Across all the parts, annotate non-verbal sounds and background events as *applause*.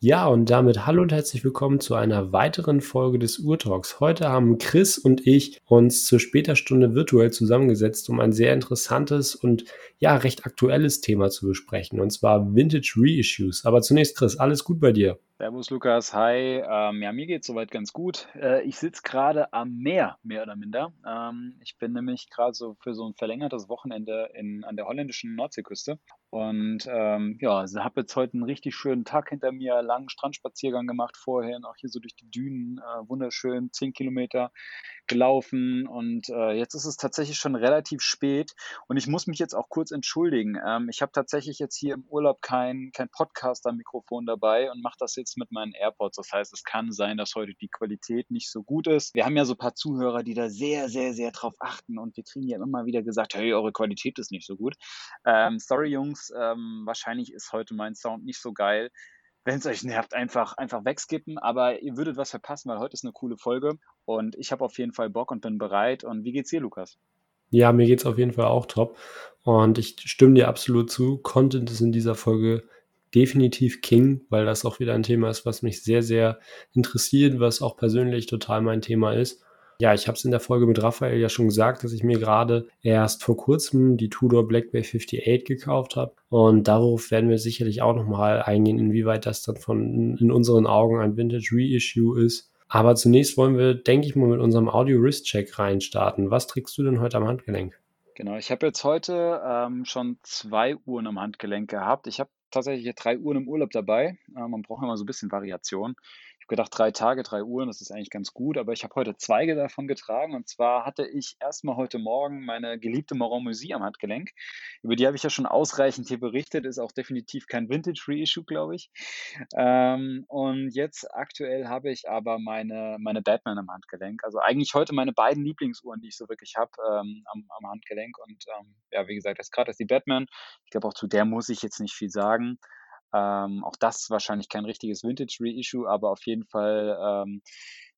Ja, und damit hallo und herzlich willkommen zu einer weiteren Folge des Urtalks. Heute haben Chris und ich uns zur später Stunde virtuell zusammengesetzt, um ein sehr interessantes und ja, recht aktuelles Thema zu besprechen, und zwar Vintage Reissues. Aber zunächst, Chris, alles gut bei dir? Servus Lukas, hi. Ähm, ja, mir geht's soweit ganz gut. Äh, ich sitze gerade am Meer, mehr oder minder. Ähm, ich bin nämlich gerade so für so ein verlängertes Wochenende in, an der holländischen Nordseeküste und ähm, ja, also habe jetzt heute einen richtig schönen Tag hinter mir, langen Strandspaziergang gemacht vorher, auch hier so durch die Dünen, äh, wunderschön, zehn Kilometer gelaufen und äh, jetzt ist es tatsächlich schon relativ spät und ich muss mich jetzt auch kurz entschuldigen. Ähm, ich habe tatsächlich jetzt hier im Urlaub kein, kein Podcaster-Mikrofon dabei und mache das jetzt mit meinen AirPods. Das heißt, es kann sein, dass heute die Qualität nicht so gut ist. Wir haben ja so ein paar Zuhörer, die da sehr, sehr, sehr drauf achten und wir kriegen ja immer wieder gesagt, hey, eure Qualität ist nicht so gut. Ähm, sorry Jungs, ähm, wahrscheinlich ist heute mein Sound nicht so geil wenn es euch nervt, einfach, einfach wegskippen. Aber ihr würdet was verpassen, weil heute ist eine coole Folge. Und ich habe auf jeden Fall Bock und bin bereit. Und wie geht's dir, Lukas? Ja, mir geht's auf jeden Fall auch top. Und ich stimme dir absolut zu. Content ist in dieser Folge definitiv King, weil das auch wieder ein Thema ist, was mich sehr, sehr interessiert, was auch persönlich total mein Thema ist. Ja, ich habe es in der Folge mit Raphael ja schon gesagt, dass ich mir gerade erst vor kurzem die Tudor Black Bay 58 gekauft habe. Und darauf werden wir sicherlich auch nochmal eingehen, inwieweit das dann von in unseren Augen ein Vintage Reissue ist. Aber zunächst wollen wir, denke ich mal, mit unserem Audio Wrist Check reinstarten. Was trägst du denn heute am Handgelenk? Genau, ich habe jetzt heute ähm, schon zwei Uhren am Handgelenk gehabt. Ich habe tatsächlich drei Uhren im Urlaub dabei. Äh, man braucht immer so ein bisschen Variation gedacht, drei Tage, drei Uhren, das ist eigentlich ganz gut, aber ich habe heute Zweige davon getragen und zwar hatte ich erstmal heute Morgen meine geliebte Moron Musi am Handgelenk. Über die habe ich ja schon ausreichend hier berichtet, ist auch definitiv kein Vintage Reissue, glaube ich. Ähm, und jetzt aktuell habe ich aber meine, meine Batman am Handgelenk. Also eigentlich heute meine beiden Lieblingsuhren, die ich so wirklich habe, ähm, am, am Handgelenk. Und ähm, ja, wie gesagt, das gerade ist die Batman. Ich glaube, auch zu der muss ich jetzt nicht viel sagen. Ähm, auch das wahrscheinlich kein richtiges Vintage-Reissue, aber auf jeden Fall ähm,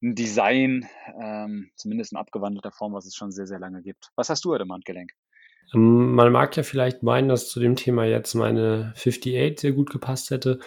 ein Design, ähm, zumindest in abgewandelter Form, was es schon sehr, sehr lange gibt. Was hast du heute im Handgelenk? Ähm, man mag ja vielleicht meinen, dass zu dem Thema jetzt meine 58 sehr gut gepasst hätte.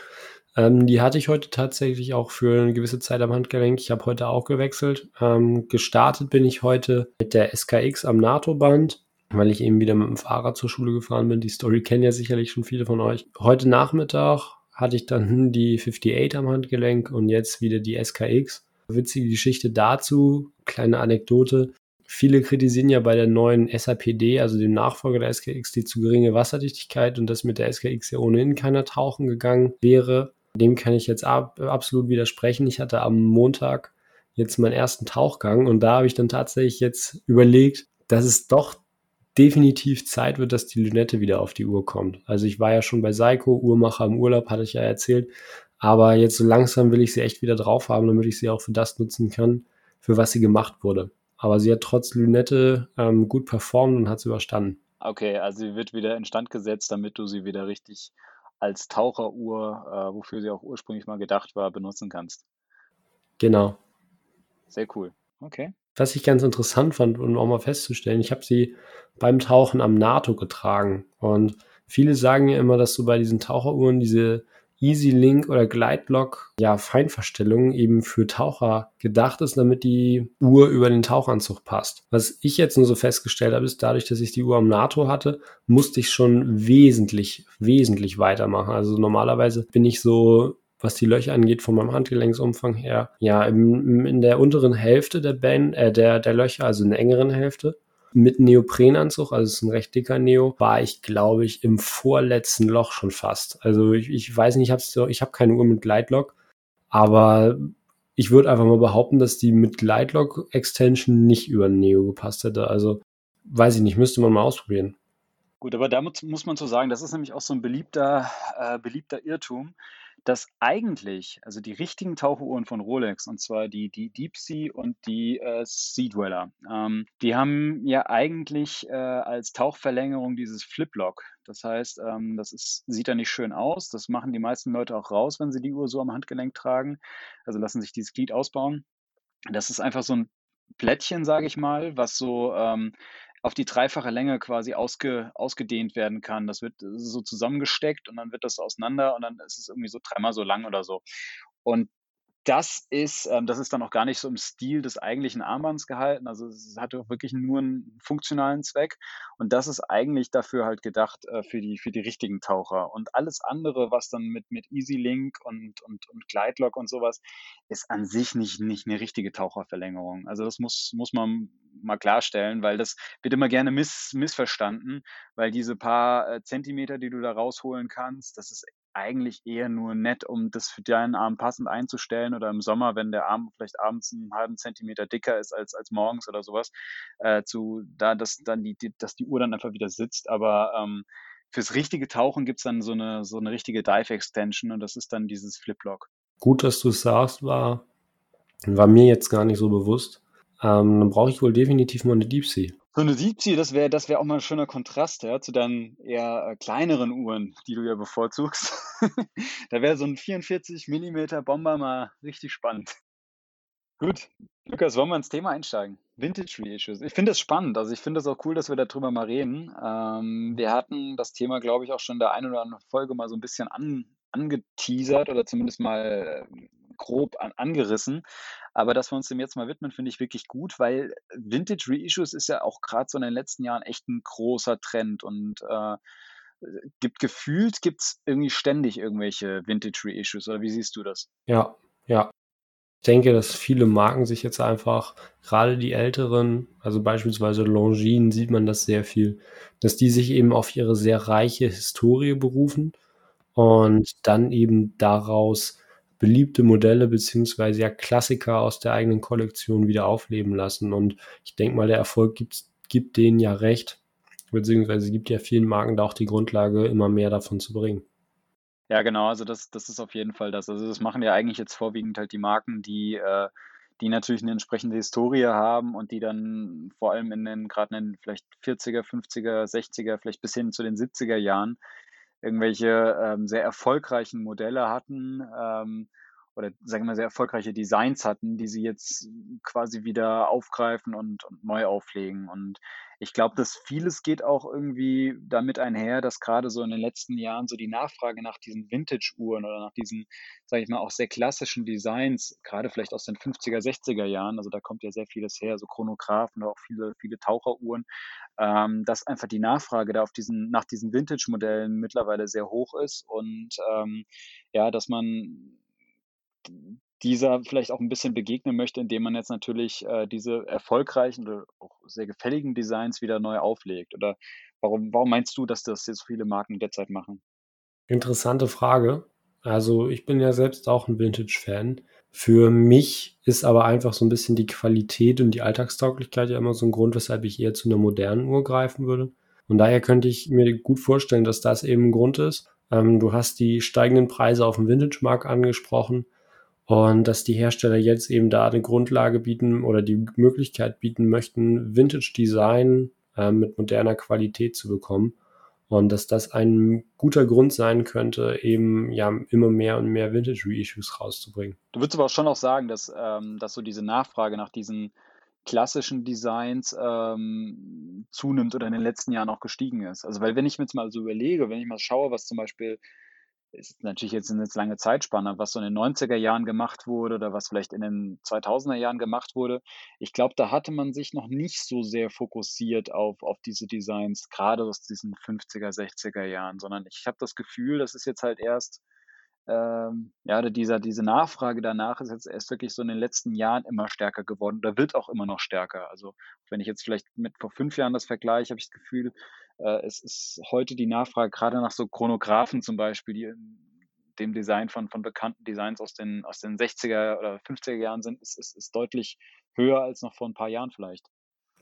Ähm, die hatte ich heute tatsächlich auch für eine gewisse Zeit am Handgelenk. Ich habe heute auch gewechselt. Ähm, gestartet bin ich heute mit der SKX am NATO-Band weil ich eben wieder mit dem Fahrrad zur Schule gefahren bin. Die Story kennen ja sicherlich schon viele von euch. Heute Nachmittag hatte ich dann *laughs* die 58 am Handgelenk und jetzt wieder die SKX. Witzige Geschichte dazu, kleine Anekdote. Viele kritisieren ja bei der neuen SAPD, also dem Nachfolger der SKX, die zu geringe Wasserdichtigkeit und dass mit der SKX ja ohnehin keiner tauchen gegangen wäre. Dem kann ich jetzt ab, absolut widersprechen. Ich hatte am Montag jetzt meinen ersten Tauchgang und da habe ich dann tatsächlich jetzt überlegt, dass es doch definitiv Zeit wird, dass die Lünette wieder auf die Uhr kommt. Also ich war ja schon bei Seiko, Uhrmacher im Urlaub, hatte ich ja erzählt. Aber jetzt so langsam will ich sie echt wieder drauf haben, damit ich sie auch für das nutzen kann, für was sie gemacht wurde. Aber sie hat trotz Lünette ähm, gut performt und hat es überstanden. Okay, also sie wird wieder instand gesetzt, damit du sie wieder richtig als Taucheruhr, äh, wofür sie auch ursprünglich mal gedacht war, benutzen kannst. Genau. Sehr cool. Okay was ich ganz interessant fand, um auch mal festzustellen, ich habe sie beim Tauchen am NATO getragen. Und viele sagen ja immer, dass so bei diesen Taucheruhren diese Easy Link oder Glide Lock, ja, Feinverstellung eben für Taucher gedacht ist, damit die Uhr über den Tauchanzug passt. Was ich jetzt nur so festgestellt habe, ist dadurch, dass ich die Uhr am NATO hatte, musste ich schon wesentlich, wesentlich weitermachen. Also normalerweise bin ich so was die Löcher angeht, von meinem Handgelenksumfang her, ja, im, in der unteren Hälfte der, Band, äh, der, der Löcher, also in der engeren Hälfte, mit Neoprenanzug, also es ist ein recht dicker Neo, war ich, glaube ich, im vorletzten Loch schon fast. Also ich, ich weiß nicht, ich habe ich hab keine Uhr mit Gleitlock, aber ich würde einfach mal behaupten, dass die mit Gleitlock Extension nicht über Neo gepasst hätte. Also weiß ich nicht, müsste man mal ausprobieren. Gut, aber damit muss man so sagen, das ist nämlich auch so ein beliebter, äh, beliebter Irrtum dass eigentlich, also die richtigen Taucheruhren von Rolex, und zwar die, die Deep Sea und die äh, Sea Dweller, ähm, die haben ja eigentlich äh, als Tauchverlängerung dieses Flip-Lock. Das heißt, ähm, das ist, sieht da nicht schön aus. Das machen die meisten Leute auch raus, wenn sie die Uhr so am Handgelenk tragen. Also lassen sich dieses Glied ausbauen. Das ist einfach so ein Plättchen, sage ich mal, was so ähm, auf die dreifache Länge quasi ausge, ausgedehnt werden kann. Das wird so zusammengesteckt und dann wird das auseinander und dann ist es irgendwie so dreimal so lang oder so. Und das ist, ähm, das ist dann auch gar nicht so im Stil des eigentlichen Armbands gehalten. Also es hat auch wirklich nur einen funktionalen Zweck. Und das ist eigentlich dafür halt gedacht äh, für die für die richtigen Taucher. Und alles andere, was dann mit mit EasyLink und und und Glidelock und sowas, ist an sich nicht nicht eine richtige Taucherverlängerung. Also das muss muss man mal klarstellen, weil das wird immer gerne miss, missverstanden, weil diese paar äh, Zentimeter, die du da rausholen kannst, das ist eigentlich eher nur nett, um das für deinen Arm passend einzustellen oder im Sommer, wenn der Arm vielleicht abends einen halben Zentimeter dicker ist als, als morgens oder sowas, äh, zu, da, dass dann die, die, dass die Uhr dann einfach wieder sitzt. Aber ähm, fürs richtige Tauchen gibt's dann so eine, so eine richtige Dive-Extension und das ist dann dieses Flip-Lock. Gut, dass du es sagst, war, war mir jetzt gar nicht so bewusst. Ähm, dann brauche ich wohl definitiv mal eine Deep Sea. So eine Deep das wäre das wäre auch mal ein schöner Kontrast, ja, zu deinen eher äh, kleineren Uhren, die du ja bevorzugst. *laughs* Da wäre so ein 44 Millimeter Bomber mal richtig spannend. Gut, Lukas, wollen wir ins Thema einsteigen? Vintage Reissues. Ich finde es spannend. Also ich finde es auch cool, dass wir darüber mal reden. Ähm, wir hatten das Thema, glaube ich, auch schon in der einen oder anderen Folge mal so ein bisschen an, angeteasert oder zumindest mal äh, grob an, angerissen. Aber dass wir uns dem jetzt mal widmen, finde ich wirklich gut, weil Vintage Reissues ist ja auch gerade so in den letzten Jahren echt ein großer Trend und äh, gibt gefühlt, gibt es irgendwie ständig irgendwelche Vintage Reissues oder wie siehst du das? Ja, ja. Ich denke, dass viele Marken sich jetzt einfach, gerade die älteren, also beispielsweise Longines sieht man das sehr viel, dass die sich eben auf ihre sehr reiche Historie berufen und dann eben daraus beliebte Modelle beziehungsweise ja Klassiker aus der eigenen Kollektion wieder aufleben lassen. Und ich denke mal, der Erfolg gibt, gibt denen ja recht, beziehungsweise gibt ja vielen Marken da auch die Grundlage, immer mehr davon zu bringen. Ja, genau, also das, das ist auf jeden Fall das. Also das machen ja eigentlich jetzt vorwiegend halt die Marken, die, äh, die natürlich eine entsprechende Historie haben und die dann vor allem in den, gerade in den vielleicht 40er, 50er, 60er, vielleicht bis hin zu den 70er Jahren irgendwelche ähm, sehr erfolgreichen Modelle hatten ähm, oder sagen wir mal sehr erfolgreiche Designs hatten, die sie jetzt quasi wieder aufgreifen und, und neu auflegen. Und ich glaube, dass vieles geht auch irgendwie damit einher, dass gerade so in den letzten Jahren so die Nachfrage nach diesen Vintage-Uhren oder nach diesen, sage ich mal, auch sehr klassischen Designs, gerade vielleicht aus den 50er, 60er Jahren, also da kommt ja sehr vieles her, so Chronographen oder auch viele, viele Taucheruhren, ähm, dass einfach die Nachfrage da auf diesen, nach diesen Vintage-Modellen mittlerweile sehr hoch ist und ähm, ja, dass man dieser vielleicht auch ein bisschen begegnen möchte, indem man jetzt natürlich äh, diese erfolgreichen oder auch sehr gefälligen Designs wieder neu auflegt? Oder warum, warum meinst du, dass das jetzt viele Marken derzeit machen? Interessante Frage. Also ich bin ja selbst auch ein Vintage-Fan. Für mich ist aber einfach so ein bisschen die Qualität und die Alltagstauglichkeit ja immer so ein Grund, weshalb ich eher zu einer modernen Uhr greifen würde. Und daher könnte ich mir gut vorstellen, dass das eben ein Grund ist. Ähm, du hast die steigenden Preise auf dem Vintage-Markt angesprochen. Und dass die Hersteller jetzt eben da eine Grundlage bieten oder die Möglichkeit bieten möchten, Vintage-Design äh, mit moderner Qualität zu bekommen. Und dass das ein guter Grund sein könnte, eben ja immer mehr und mehr Vintage-Reissues rauszubringen. Du würdest aber schon auch sagen, dass, ähm, dass so diese Nachfrage nach diesen klassischen Designs ähm, zunimmt oder in den letzten Jahren auch gestiegen ist. Also weil wenn ich mir jetzt mal so überlege, wenn ich mal schaue, was zum Beispiel ist natürlich jetzt eine lange Zeitspanne, was so in den 90er Jahren gemacht wurde oder was vielleicht in den 2000er Jahren gemacht wurde. Ich glaube, da hatte man sich noch nicht so sehr fokussiert auf, auf diese Designs, gerade aus diesen 50er, 60er Jahren, sondern ich habe das Gefühl, das ist jetzt halt erst, ähm, ja, dieser, diese Nachfrage danach ist jetzt erst wirklich so in den letzten Jahren immer stärker geworden oder wird auch immer noch stärker. Also wenn ich jetzt vielleicht mit vor fünf Jahren das vergleiche, habe ich das Gefühl, äh, es ist heute die Nachfrage gerade nach so Chronographen zum Beispiel, die in dem Design von, von bekannten Designs aus den, aus den 60er oder 50er Jahren sind, ist, ist, ist deutlich höher als noch vor ein paar Jahren vielleicht.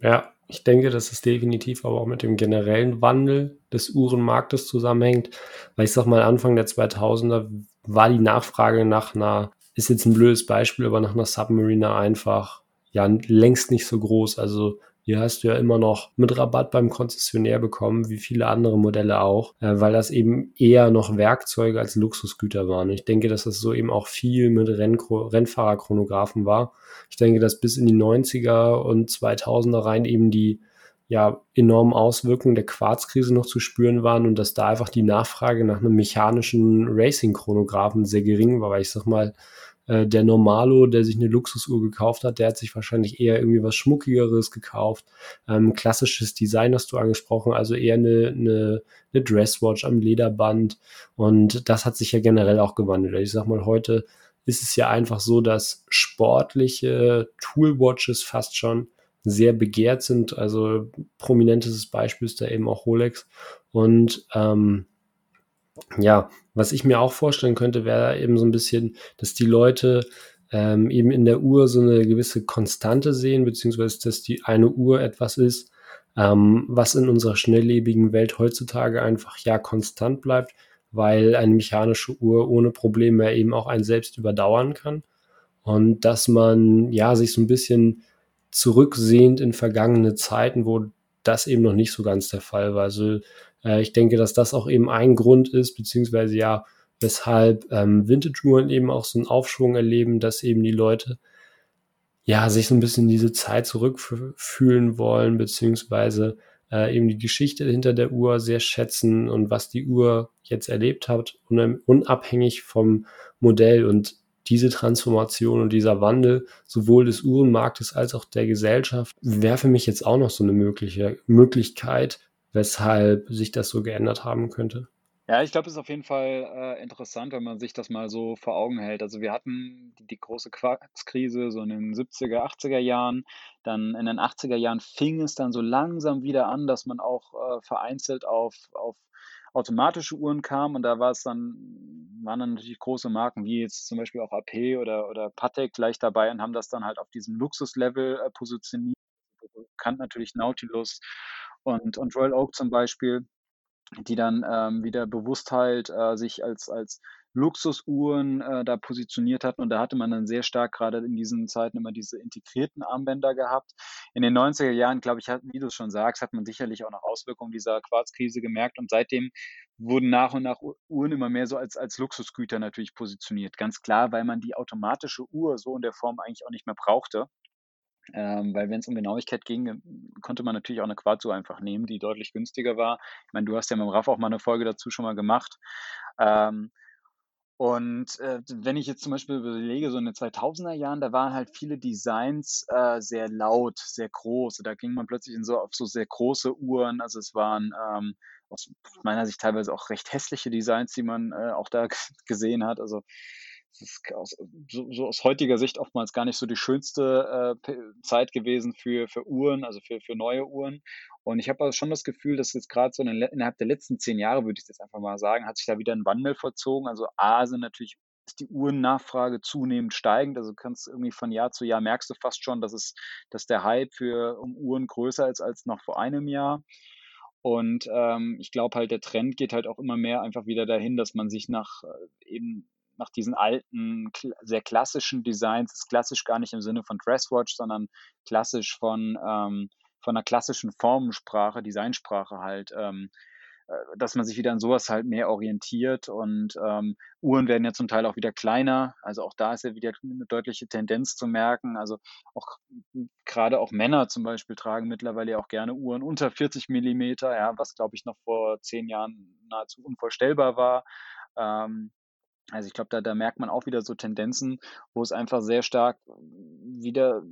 Ja, ich denke, dass es definitiv aber auch mit dem generellen Wandel des Uhrenmarktes zusammenhängt. Weil ich sag mal, Anfang der 2000er war die Nachfrage nach einer, ist jetzt ein blödes Beispiel, aber nach einer Submariner einfach ja längst nicht so groß. Also die hast du ja immer noch mit Rabatt beim Konzessionär bekommen, wie viele andere Modelle auch, äh, weil das eben eher noch Werkzeuge als Luxusgüter waren. Ich denke, dass das so eben auch viel mit Renn Rennfahrerchronographen war. Ich denke, dass bis in die 90er und 2000er rein eben die ja, enormen Auswirkungen der Quarzkrise noch zu spüren waren und dass da einfach die Nachfrage nach einem mechanischen Racing-Chronographen sehr gering war, weil ich sag mal, äh, der Normalo, der sich eine Luxusuhr gekauft hat, der hat sich wahrscheinlich eher irgendwie was Schmuckigeres gekauft. Ähm, klassisches Design hast du angesprochen, also eher eine, eine, eine Dresswatch am Lederband. Und das hat sich ja generell auch gewandelt. Ich sag mal, heute ist es ja einfach so, dass sportliche Toolwatches fast schon sehr begehrt sind. Also prominentes Beispiel ist da eben auch Rolex. Und ähm, ja, was ich mir auch vorstellen könnte, wäre eben so ein bisschen, dass die Leute ähm, eben in der Uhr so eine gewisse Konstante sehen, beziehungsweise dass die eine Uhr etwas ist, ähm, was in unserer schnelllebigen Welt heutzutage einfach ja konstant bleibt, weil eine mechanische Uhr ohne Probleme eben auch einen selbst überdauern kann. Und dass man ja sich so ein bisschen zurücksehend in vergangene Zeiten, wo das eben noch nicht so ganz der Fall war. Also äh, ich denke, dass das auch eben ein Grund ist, beziehungsweise ja, weshalb ähm, Vintage-Uhren eben auch so einen Aufschwung erleben, dass eben die Leute ja sich so ein bisschen in diese Zeit zurückfühlen wollen, beziehungsweise äh, eben die Geschichte hinter der Uhr sehr schätzen und was die Uhr jetzt erlebt hat, unabhängig vom Modell. Und diese Transformation und dieser Wandel sowohl des Uhrenmarktes als auch der Gesellschaft wäre für mich jetzt auch noch so eine mögliche Möglichkeit, weshalb sich das so geändert haben könnte. Ja, ich glaube, es ist auf jeden Fall äh, interessant, wenn man sich das mal so vor Augen hält. Also wir hatten die, die große Quarzkrise so in den 70er, 80er Jahren. Dann in den 80er Jahren fing es dann so langsam wieder an, dass man auch äh, vereinzelt auf, auf automatische Uhren kam und da war es dann, waren dann natürlich große Marken wie jetzt zum Beispiel auch AP oder, oder Patek gleich dabei und haben das dann halt auf diesem Luxuslevel äh, positioniert. Bekannt natürlich Nautilus und, und Royal Oak zum Beispiel, die dann ähm, wieder bewusst halt äh, sich als, als Luxusuhren äh, da positioniert hatten. Und da hatte man dann sehr stark gerade in diesen Zeiten immer diese integrierten Armbänder gehabt. In den 90er Jahren, glaube ich, hat, wie du es schon sagst, hat man sicherlich auch noch Auswirkungen dieser Quarzkrise gemerkt. Und seitdem wurden nach und nach Uhren immer mehr so als, als Luxusgüter natürlich positioniert. Ganz klar, weil man die automatische Uhr so in der Form eigentlich auch nicht mehr brauchte. Ähm, weil wenn es um Genauigkeit ging, äh, konnte man natürlich auch eine Quarzuhr einfach nehmen, die deutlich günstiger war. Ich meine, du hast ja mit dem Raff auch mal eine Folge dazu schon mal gemacht. Ähm, und äh, wenn ich jetzt zum Beispiel überlege, so in den 2000er Jahren, da waren halt viele Designs äh, sehr laut, sehr groß. Da ging man plötzlich in so, auf so sehr große Uhren. Also es waren ähm, aus meiner Sicht teilweise auch recht hässliche Designs, die man äh, auch da *laughs* gesehen hat. Also es ist aus, so, so, aus heutiger Sicht oftmals gar nicht so die schönste äh, Zeit gewesen für, für Uhren, also für, für neue Uhren. Und ich habe also schon das Gefühl, dass jetzt gerade so in, innerhalb der letzten zehn Jahre, würde ich jetzt einfach mal sagen, hat sich da wieder ein Wandel vollzogen. Also A sind natürlich ist die Uhrennachfrage zunehmend steigend. Also kannst irgendwie von Jahr zu Jahr merkst du fast schon, dass es, dass der Hype für um Uhren größer ist als noch vor einem Jahr. Und ähm, ich glaube halt, der Trend geht halt auch immer mehr einfach wieder dahin, dass man sich nach äh, eben nach diesen alten, sehr klassischen Designs, ist klassisch gar nicht im Sinne von Dresswatch, sondern klassisch von, ähm, von einer klassischen Formensprache, Designsprache halt, ähm, äh, dass man sich wieder an sowas halt mehr orientiert und ähm, Uhren werden ja zum Teil auch wieder kleiner, also auch da ist ja wieder eine deutliche Tendenz zu merken, also auch gerade auch Männer zum Beispiel tragen mittlerweile auch gerne Uhren unter 40 Millimeter, ja, was glaube ich noch vor zehn Jahren nahezu unvorstellbar war. Ähm, also ich glaube, da, da merkt man auch wieder so Tendenzen, wo es einfach sehr stark wieder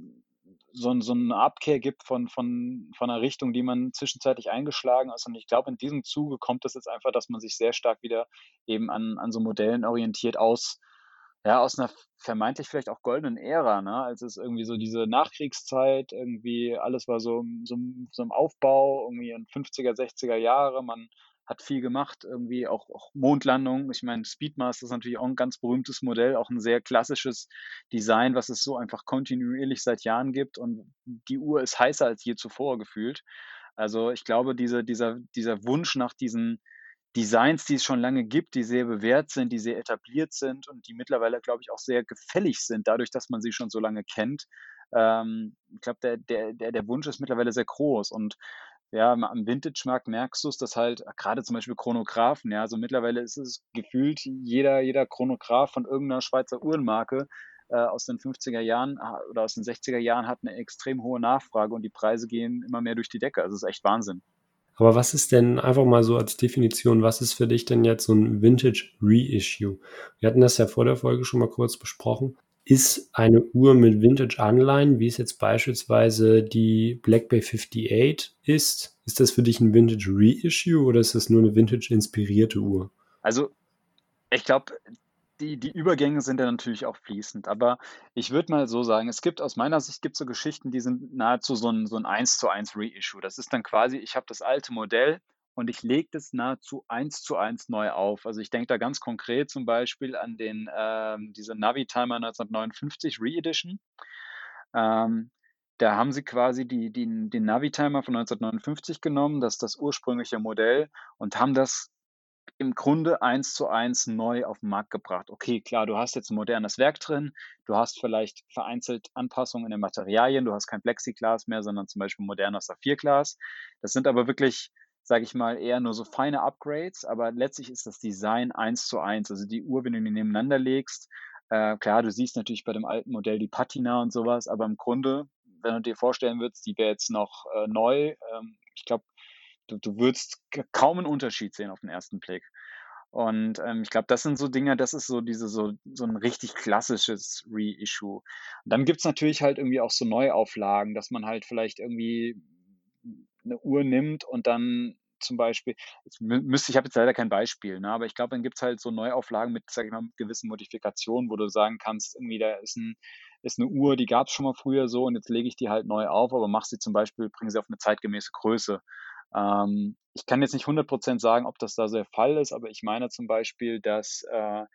so, so eine Abkehr gibt von, von, von einer Richtung, die man zwischenzeitlich eingeschlagen ist. Und ich glaube, in diesem Zuge kommt es jetzt einfach, dass man sich sehr stark wieder eben an, an so Modellen orientiert aus, ja, aus einer vermeintlich vielleicht auch goldenen Ära, ne? als es irgendwie so diese Nachkriegszeit, irgendwie alles war so, so, so im Aufbau, irgendwie in 50er, 60er Jahre, man hat viel gemacht, irgendwie auch, auch Mondlandung. Ich meine, Speedmaster ist natürlich auch ein ganz berühmtes Modell, auch ein sehr klassisches Design, was es so einfach kontinuierlich seit Jahren gibt und die Uhr ist heißer als je zuvor gefühlt. Also ich glaube, diese, dieser, dieser Wunsch nach diesen Designs, die es schon lange gibt, die sehr bewährt sind, die sehr etabliert sind und die mittlerweile, glaube ich, auch sehr gefällig sind, dadurch, dass man sie schon so lange kennt. Ähm, ich glaube, der, der, der, der Wunsch ist mittlerweile sehr groß und ja, am Vintage-Markt merkst du es, dass halt gerade zum Beispiel Chronographen, ja, also mittlerweile ist es gefühlt jeder, jeder Chronograph von irgendeiner Schweizer Uhrenmarke äh, aus den 50er Jahren äh, oder aus den 60er Jahren hat eine extrem hohe Nachfrage und die Preise gehen immer mehr durch die Decke. Also es ist echt Wahnsinn. Aber was ist denn einfach mal so als Definition, was ist für dich denn jetzt so ein Vintage Reissue? Wir hatten das ja vor der Folge schon mal kurz besprochen. Ist eine Uhr mit Vintage-Anleihen, wie es jetzt beispielsweise die Black Bay 58 ist, ist das für dich ein Vintage Reissue oder ist das nur eine Vintage-inspirierte Uhr? Also, ich glaube, die, die Übergänge sind ja natürlich auch fließend, aber ich würde mal so sagen, es gibt aus meiner Sicht gibt so Geschichten, die sind nahezu so ein, so ein 1 zu 1 Reissue. Das ist dann quasi, ich habe das alte Modell und ich lege das nahezu eins zu eins neu auf. Also ich denke da ganz konkret zum Beispiel an den ähm, diese Navi-Timer 1959 Re-Edition. Ähm, da haben sie quasi die, die, den Navi-Timer von 1959 genommen, das ist das ursprüngliche Modell, und haben das im Grunde eins zu eins neu auf den Markt gebracht. Okay, klar, du hast jetzt ein modernes Werk drin, du hast vielleicht vereinzelt Anpassungen in den Materialien, du hast kein Plexiglas mehr, sondern zum Beispiel modernes Saphirglas. Das sind aber wirklich sage ich mal, eher nur so feine Upgrades, aber letztlich ist das Design eins zu eins. Also die Uhr, wenn du die nebeneinander legst, äh, klar, du siehst natürlich bei dem alten Modell die Patina und sowas, aber im Grunde, wenn du dir vorstellen würdest, die wäre jetzt noch äh, neu, ähm, ich glaube, du, du würdest kaum einen Unterschied sehen auf den ersten Blick. Und ähm, ich glaube, das sind so Dinge, das ist so diese so, so ein richtig klassisches Reissue. Und dann gibt es natürlich halt irgendwie auch so Neuauflagen, dass man halt vielleicht irgendwie eine Uhr nimmt und dann zum Beispiel, müsste ich habe jetzt leider kein Beispiel, ne, aber ich glaube, dann gibt es halt so Neuauflagen mit, sag ich mal, gewissen Modifikationen, wo du sagen kannst, irgendwie da ist, ein, ist eine Uhr, die gab es schon mal früher so und jetzt lege ich die halt neu auf, aber mach sie zum Beispiel, bringe sie auf eine zeitgemäße Größe. Ähm, ich kann jetzt nicht 100% sagen, ob das da so der Fall ist, aber ich meine zum Beispiel, dass äh,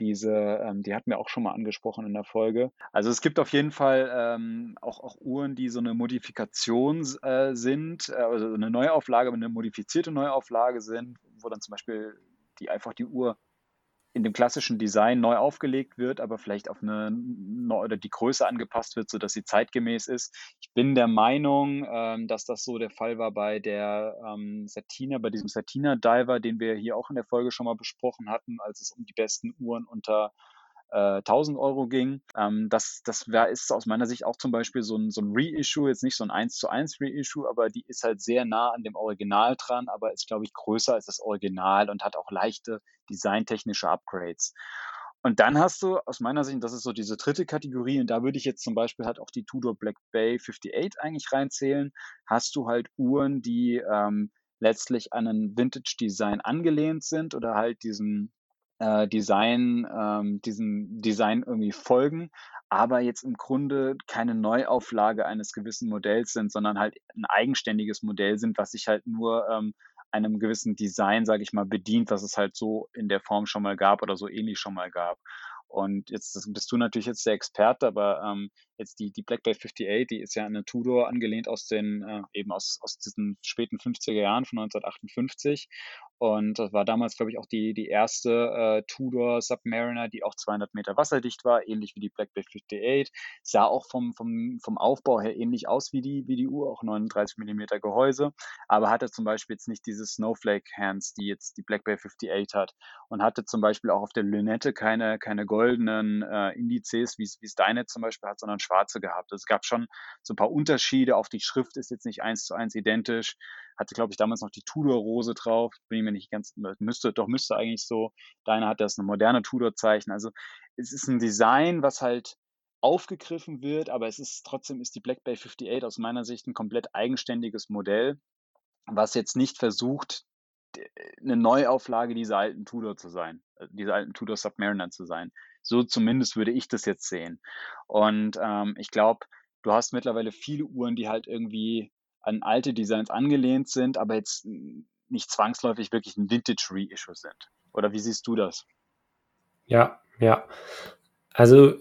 diese, ähm, die hatten wir auch schon mal angesprochen in der Folge. Also es gibt auf jeden Fall ähm, auch, auch Uhren, die so eine Modifikation äh, sind, äh, also eine Neuauflage, eine modifizierte Neuauflage sind, wo dann zum Beispiel die einfach die Uhr in dem klassischen Design neu aufgelegt wird, aber vielleicht auf eine oder die Größe angepasst wird, sodass sie zeitgemäß ist. Ich bin der Meinung, ähm, dass das so der Fall war bei der ähm, Satina, bei diesem Satina Diver, den wir hier auch in der Folge schon mal besprochen hatten, als es um die besten Uhren unter äh, 1000 Euro ging. Ähm, das das wär, ist aus meiner Sicht auch zum Beispiel so ein, so ein Reissue, jetzt nicht so ein 1 zu 1 Reissue, aber die ist halt sehr nah an dem Original dran, aber ist, glaube ich, größer als das Original und hat auch leichte designtechnische Upgrades. Und dann hast du aus meiner Sicht, das ist so diese dritte Kategorie, und da würde ich jetzt zum Beispiel halt auch die Tudor Black Bay 58 eigentlich reinzählen, hast du halt Uhren, die ähm, letztlich an ein Vintage-Design angelehnt sind oder halt diesen äh, Design, ähm, diesem Design irgendwie folgen, aber jetzt im Grunde keine Neuauflage eines gewissen Modells sind, sondern halt ein eigenständiges Modell sind, was sich halt nur ähm, einem gewissen Design, sage ich mal, bedient, was es halt so in der Form schon mal gab oder so ähnlich schon mal gab. Und jetzt bist du natürlich jetzt der Experte, aber ähm, jetzt die, die Black Bay 58, die ist ja eine Tudor angelehnt aus den, äh, eben aus, aus diesen späten 50er Jahren von 1958. Und das war damals, glaube ich, auch die, die erste äh, Tudor Submariner, die auch 200 Meter wasserdicht war, ähnlich wie die Black Bay 58. Sah auch vom, vom, vom Aufbau her ähnlich aus wie die, wie die Uhr, auch 39 Millimeter Gehäuse, aber hatte zum Beispiel jetzt nicht diese Snowflake Hands, die jetzt die Black Bay 58 hat. Und hatte zum Beispiel auch auf der Lünette keine, keine goldenen äh, Indizes, wie es deine zum Beispiel hat, sondern schwarze gehabt. Also es gab schon so ein paar Unterschiede. Auch die Schrift ist jetzt nicht eins zu eins identisch hatte, glaube ich, damals noch die Tudor-Rose drauf. Bin ich mir nicht ganz, müsste, doch müsste eigentlich so. Deine hat das eine moderne Tudor-Zeichen. Also es ist ein Design, was halt aufgegriffen wird, aber es ist trotzdem ist die Black Bay 58 aus meiner Sicht ein komplett eigenständiges Modell, was jetzt nicht versucht, eine Neuauflage dieser alten Tudor zu sein, äh, dieser alten Tudor Submariner zu sein. So zumindest würde ich das jetzt sehen. Und ähm, ich glaube, du hast mittlerweile viele Uhren, die halt irgendwie an alte Designs angelehnt sind, aber jetzt nicht zwangsläufig wirklich ein Vintage-Reissue sind. Oder wie siehst du das? Ja, ja. Also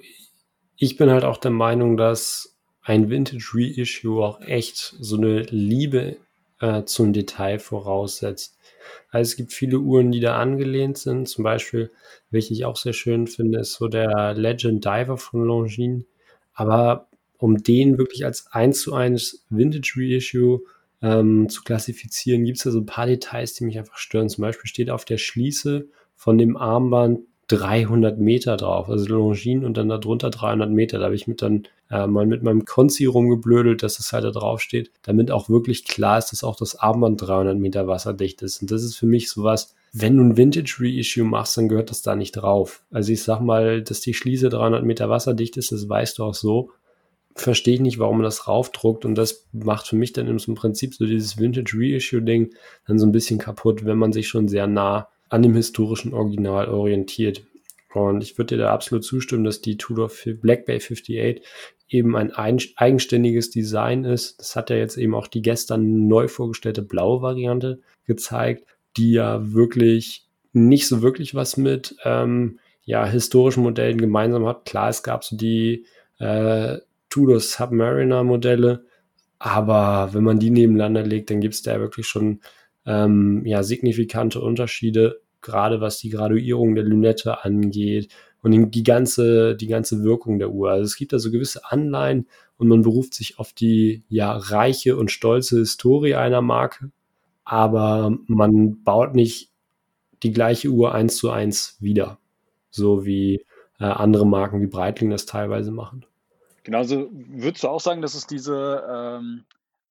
ich bin halt auch der Meinung, dass ein Vintage-Reissue auch echt so eine Liebe äh, zum Detail voraussetzt. Also es gibt viele Uhren, die da angelehnt sind. Zum Beispiel, welche ich auch sehr schön finde, ist so der Legend Diver von Longines. Aber um den wirklich als 1 zu 1 Vintage Reissue ähm, zu klassifizieren, gibt es da so ein paar Details, die mich einfach stören. Zum Beispiel steht auf der Schließe von dem Armband 300 Meter drauf, also Longines und dann darunter 300 Meter. Da habe ich mit dann äh, mal mit meinem Konzi rumgeblödelt, dass es halt da drauf steht, damit auch wirklich klar ist, dass auch das Armband 300 Meter wasserdicht ist. Und das ist für mich sowas, wenn du ein Vintage Reissue machst, dann gehört das da nicht drauf. Also ich sag mal, dass die Schließe 300 Meter wasserdicht ist, das weißt du auch so. Verstehe ich nicht, warum man das raufdruckt und das macht für mich dann im Prinzip so dieses Vintage Reissue Ding dann so ein bisschen kaputt, wenn man sich schon sehr nah an dem historischen Original orientiert. Und ich würde dir da absolut zustimmen, dass die Tudor Black Bay 58 eben ein eigenständiges Design ist. Das hat ja jetzt eben auch die gestern neu vorgestellte blaue Variante gezeigt, die ja wirklich nicht so wirklich was mit ähm, ja, historischen Modellen gemeinsam hat. Klar, es gab so die äh, Tudor Submariner Modelle, aber wenn man die nebeneinander legt, dann gibt es da wirklich schon ähm, ja, signifikante Unterschiede, gerade was die Graduierung der Lünette angeht und die ganze, die ganze Wirkung der Uhr. Also es gibt da so gewisse Anleihen und man beruft sich auf die ja reiche und stolze Historie einer Marke, aber man baut nicht die gleiche Uhr eins zu eins wieder, so wie äh, andere Marken wie Breitling das teilweise machen. Genauso würdest du auch sagen, dass es diese ähm,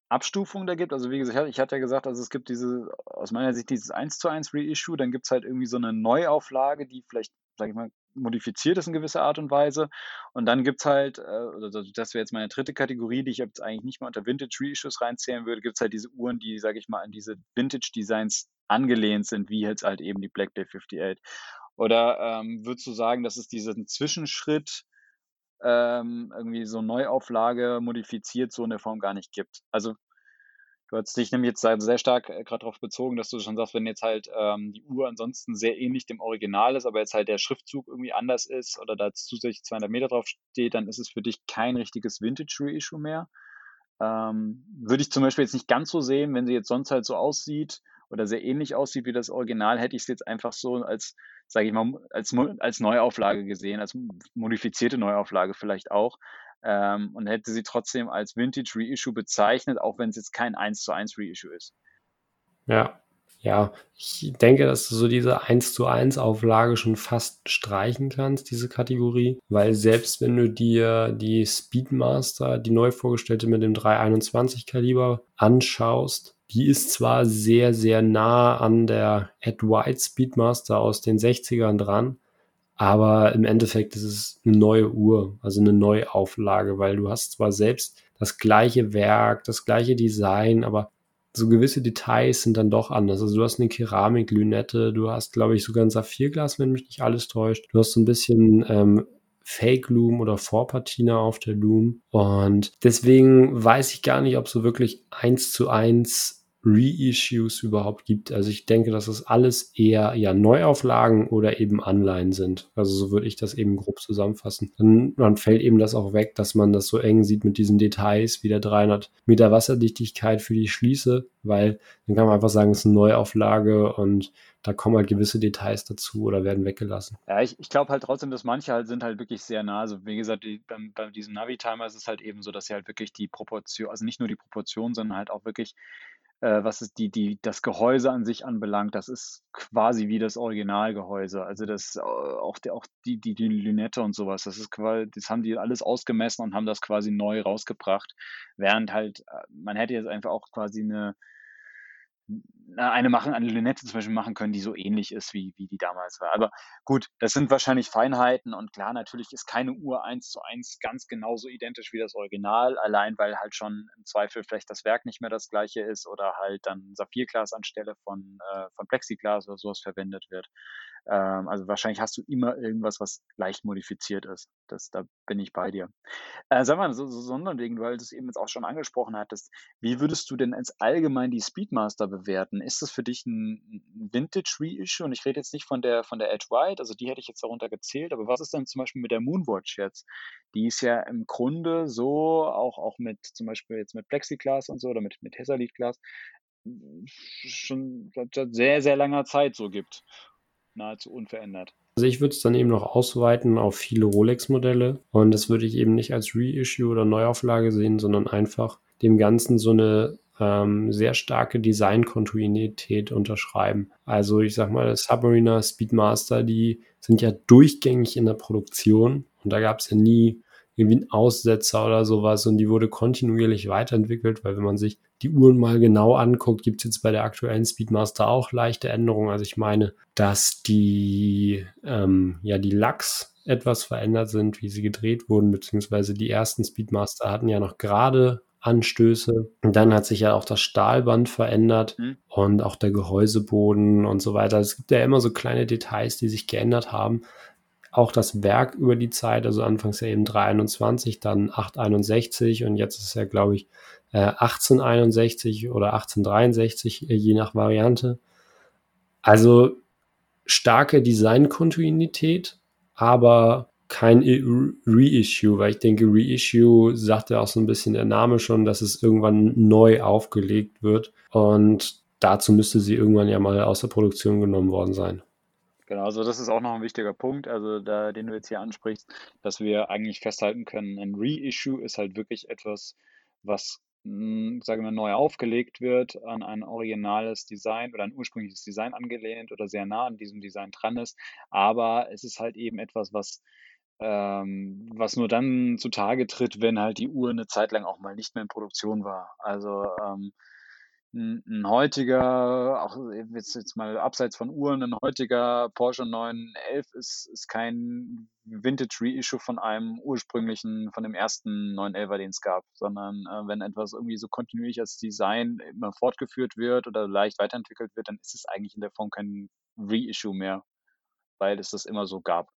Abstufung da gibt? Also wie gesagt, ich hatte ja gesagt, also es gibt diese, aus meiner Sicht dieses 1 zu 1 Reissue, dann gibt es halt irgendwie so eine Neuauflage, die vielleicht, sag ich mal, modifiziert ist in gewisser Art und Weise. Und dann gibt es halt, also das wäre jetzt meine dritte Kategorie, die ich jetzt eigentlich nicht mehr unter Vintage Reissues reinzählen würde, gibt es halt diese Uhren, die, sage ich mal, an diese Vintage Designs angelehnt sind, wie jetzt halt eben die Black Day 58. Oder ähm, würdest du sagen, dass es diesen Zwischenschritt ähm, irgendwie so Neuauflage modifiziert so in der Form gar nicht gibt. Also du hast dich nämlich jetzt sehr stark äh, gerade darauf bezogen, dass du schon sagst, wenn jetzt halt ähm, die Uhr ansonsten sehr ähnlich dem Original ist, aber jetzt halt der Schriftzug irgendwie anders ist oder da zusätzlich 200 Meter drauf steht, dann ist es für dich kein richtiges Vintage-Reissue mehr. Ähm, würde ich zum Beispiel jetzt nicht ganz so sehen, wenn sie jetzt sonst halt so aussieht oder sehr ähnlich aussieht wie das Original, hätte ich es jetzt einfach so als, sage ich mal, als, als Neuauflage gesehen, als modifizierte Neuauflage vielleicht auch. Ähm, und hätte sie trotzdem als Vintage Reissue bezeichnet, auch wenn es jetzt kein 1 zu 1 Reissue ist. Ja, ja, ich denke, dass du so diese 1 zu 1 Auflage schon fast streichen kannst, diese Kategorie, weil selbst wenn du dir die Speedmaster, die neu vorgestellte mit dem 321 Kaliber anschaust, die ist zwar sehr, sehr nah an der Ed White Speedmaster aus den 60ern dran, aber im Endeffekt ist es eine neue Uhr, also eine Neuauflage, weil du hast zwar selbst das gleiche Werk, das gleiche Design, aber so gewisse Details sind dann doch anders. Also du hast eine Keramiklünette, du hast, glaube ich, sogar ein Saphirglas, wenn mich nicht alles täuscht. Du hast so ein bisschen ähm, Fake Loom oder Vorpatina auf der Loom. Und deswegen weiß ich gar nicht, ob so wirklich eins zu eins Reissues überhaupt gibt. Also ich denke, dass das alles eher ja Neuauflagen oder eben Anleihen sind. Also so würde ich das eben grob zusammenfassen. Dann, dann fällt eben das auch weg, dass man das so eng sieht mit diesen Details wie der 300 Meter Wasserdichtigkeit für die Schließe, weil dann kann man einfach sagen, es ist eine Neuauflage und da kommen halt gewisse Details dazu oder werden weggelassen. Ja, ich, ich glaube halt trotzdem, dass manche halt sind halt wirklich sehr nah. Also wie gesagt, die, beim, bei diesem Navi-Timer ist es halt eben so, dass sie halt wirklich die Proportion, also nicht nur die Proportion, sondern halt auch wirklich äh, was es die, die, das Gehäuse an sich anbelangt, das ist quasi wie das Originalgehäuse. Also das äh, auch, der, auch die, die, die Lünette und sowas, das ist quasi, das haben die alles ausgemessen und haben das quasi neu rausgebracht. Während halt, äh, man hätte jetzt einfach auch quasi eine, eine machen, eine Lünette zum Beispiel machen können, die so ähnlich ist, wie, wie die damals war. Aber gut, das sind wahrscheinlich Feinheiten und klar, natürlich ist keine Uhr eins zu eins ganz genauso identisch wie das Original, allein weil halt schon im Zweifel vielleicht das Werk nicht mehr das gleiche ist oder halt dann Saphirglas anstelle von, äh, von Plexiglas oder sowas verwendet wird. Ähm, also wahrscheinlich hast du immer irgendwas, was leicht modifiziert ist. Das, da bin ich bei dir. Äh, sag mal, so, so Sonderding, weil du es eben jetzt auch schon angesprochen hattest, wie würdest du denn als allgemein die Speedmaster bewerten? Ist das für dich ein Vintage Reissue? Und ich rede jetzt nicht von der von der Edge White, also die hätte ich jetzt darunter gezählt, aber was ist denn zum Beispiel mit der Moonwatch jetzt? Die ist ja im Grunde so, auch, auch mit zum Beispiel jetzt mit Plexiglas und so oder mit, mit Hesserlit-Glas, schon seit sehr, sehr langer Zeit so gibt nahezu unverändert. Also ich würde es dann eben noch ausweiten auf viele Rolex-Modelle und das würde ich eben nicht als Reissue oder Neuauflage sehen, sondern einfach dem Ganzen so eine ähm, sehr starke Designkontinuität unterschreiben. Also ich sag mal, Submariner, Speedmaster, die sind ja durchgängig in der Produktion und da gab es ja nie irgendwie einen Aussetzer oder sowas und die wurde kontinuierlich weiterentwickelt, weil wenn man sich die Uhren mal genau anguckt, gibt es jetzt bei der aktuellen Speedmaster auch leichte Änderungen. Also ich meine, dass die, ähm, ja, die Lachs etwas verändert sind, wie sie gedreht wurden, beziehungsweise die ersten Speedmaster hatten ja noch gerade Anstöße. Und dann hat sich ja auch das Stahlband verändert mhm. und auch der Gehäuseboden und so weiter. Es gibt ja immer so kleine Details, die sich geändert haben auch das Werk über die Zeit, also anfangs ja eben 321, dann 861 und jetzt ist ja, glaube ich, 1861 äh, oder 1863, äh, je nach Variante. Also starke Designkontinuität, aber kein Reissue, weil ich denke, Reissue sagt ja auch so ein bisschen der Name schon, dass es irgendwann neu aufgelegt wird und dazu müsste sie irgendwann ja mal aus der Produktion genommen worden sein. Genau, also das ist auch noch ein wichtiger Punkt, also da, den du jetzt hier ansprichst, dass wir eigentlich festhalten können, ein Reissue ist halt wirklich etwas, was, hm, sagen wir, neu aufgelegt wird, an ein originales Design oder ein ursprüngliches Design angelehnt oder sehr nah an diesem Design dran ist. Aber es ist halt eben etwas, was, ähm, was nur dann zutage tritt, wenn halt die Uhr eine Zeit lang auch mal nicht mehr in Produktion war. Also ähm, ein heutiger, auch jetzt, jetzt mal abseits von Uhren, ein heutiger Porsche 911 ist, ist kein Vintage Reissue von einem ursprünglichen, von dem ersten 911er, den es gab, sondern äh, wenn etwas irgendwie so kontinuierlich als Design immer fortgeführt wird oder leicht weiterentwickelt wird, dann ist es eigentlich in der Form kein Reissue mehr, weil es das immer so gab.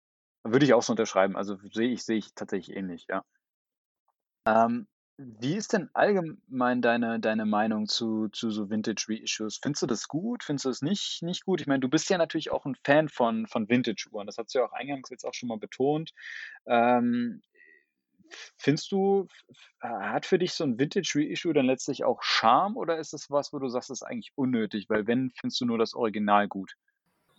Würde ich auch so unterschreiben. Also sehe ich, sehe ich tatsächlich ähnlich, ja. Ähm, wie ist denn allgemein deine deine Meinung zu zu so Vintage-Reissues? Findest du das gut? Findest du das nicht nicht gut? Ich meine, du bist ja natürlich auch ein Fan von von Vintage-Uhren. Das hast du ja auch eingangs jetzt auch schon mal betont. Ähm, findest du hat für dich so ein Vintage-Reissue dann letztlich auch Charme oder ist es was, wo du sagst, das ist eigentlich unnötig? Weil wenn, findest du nur das Original gut?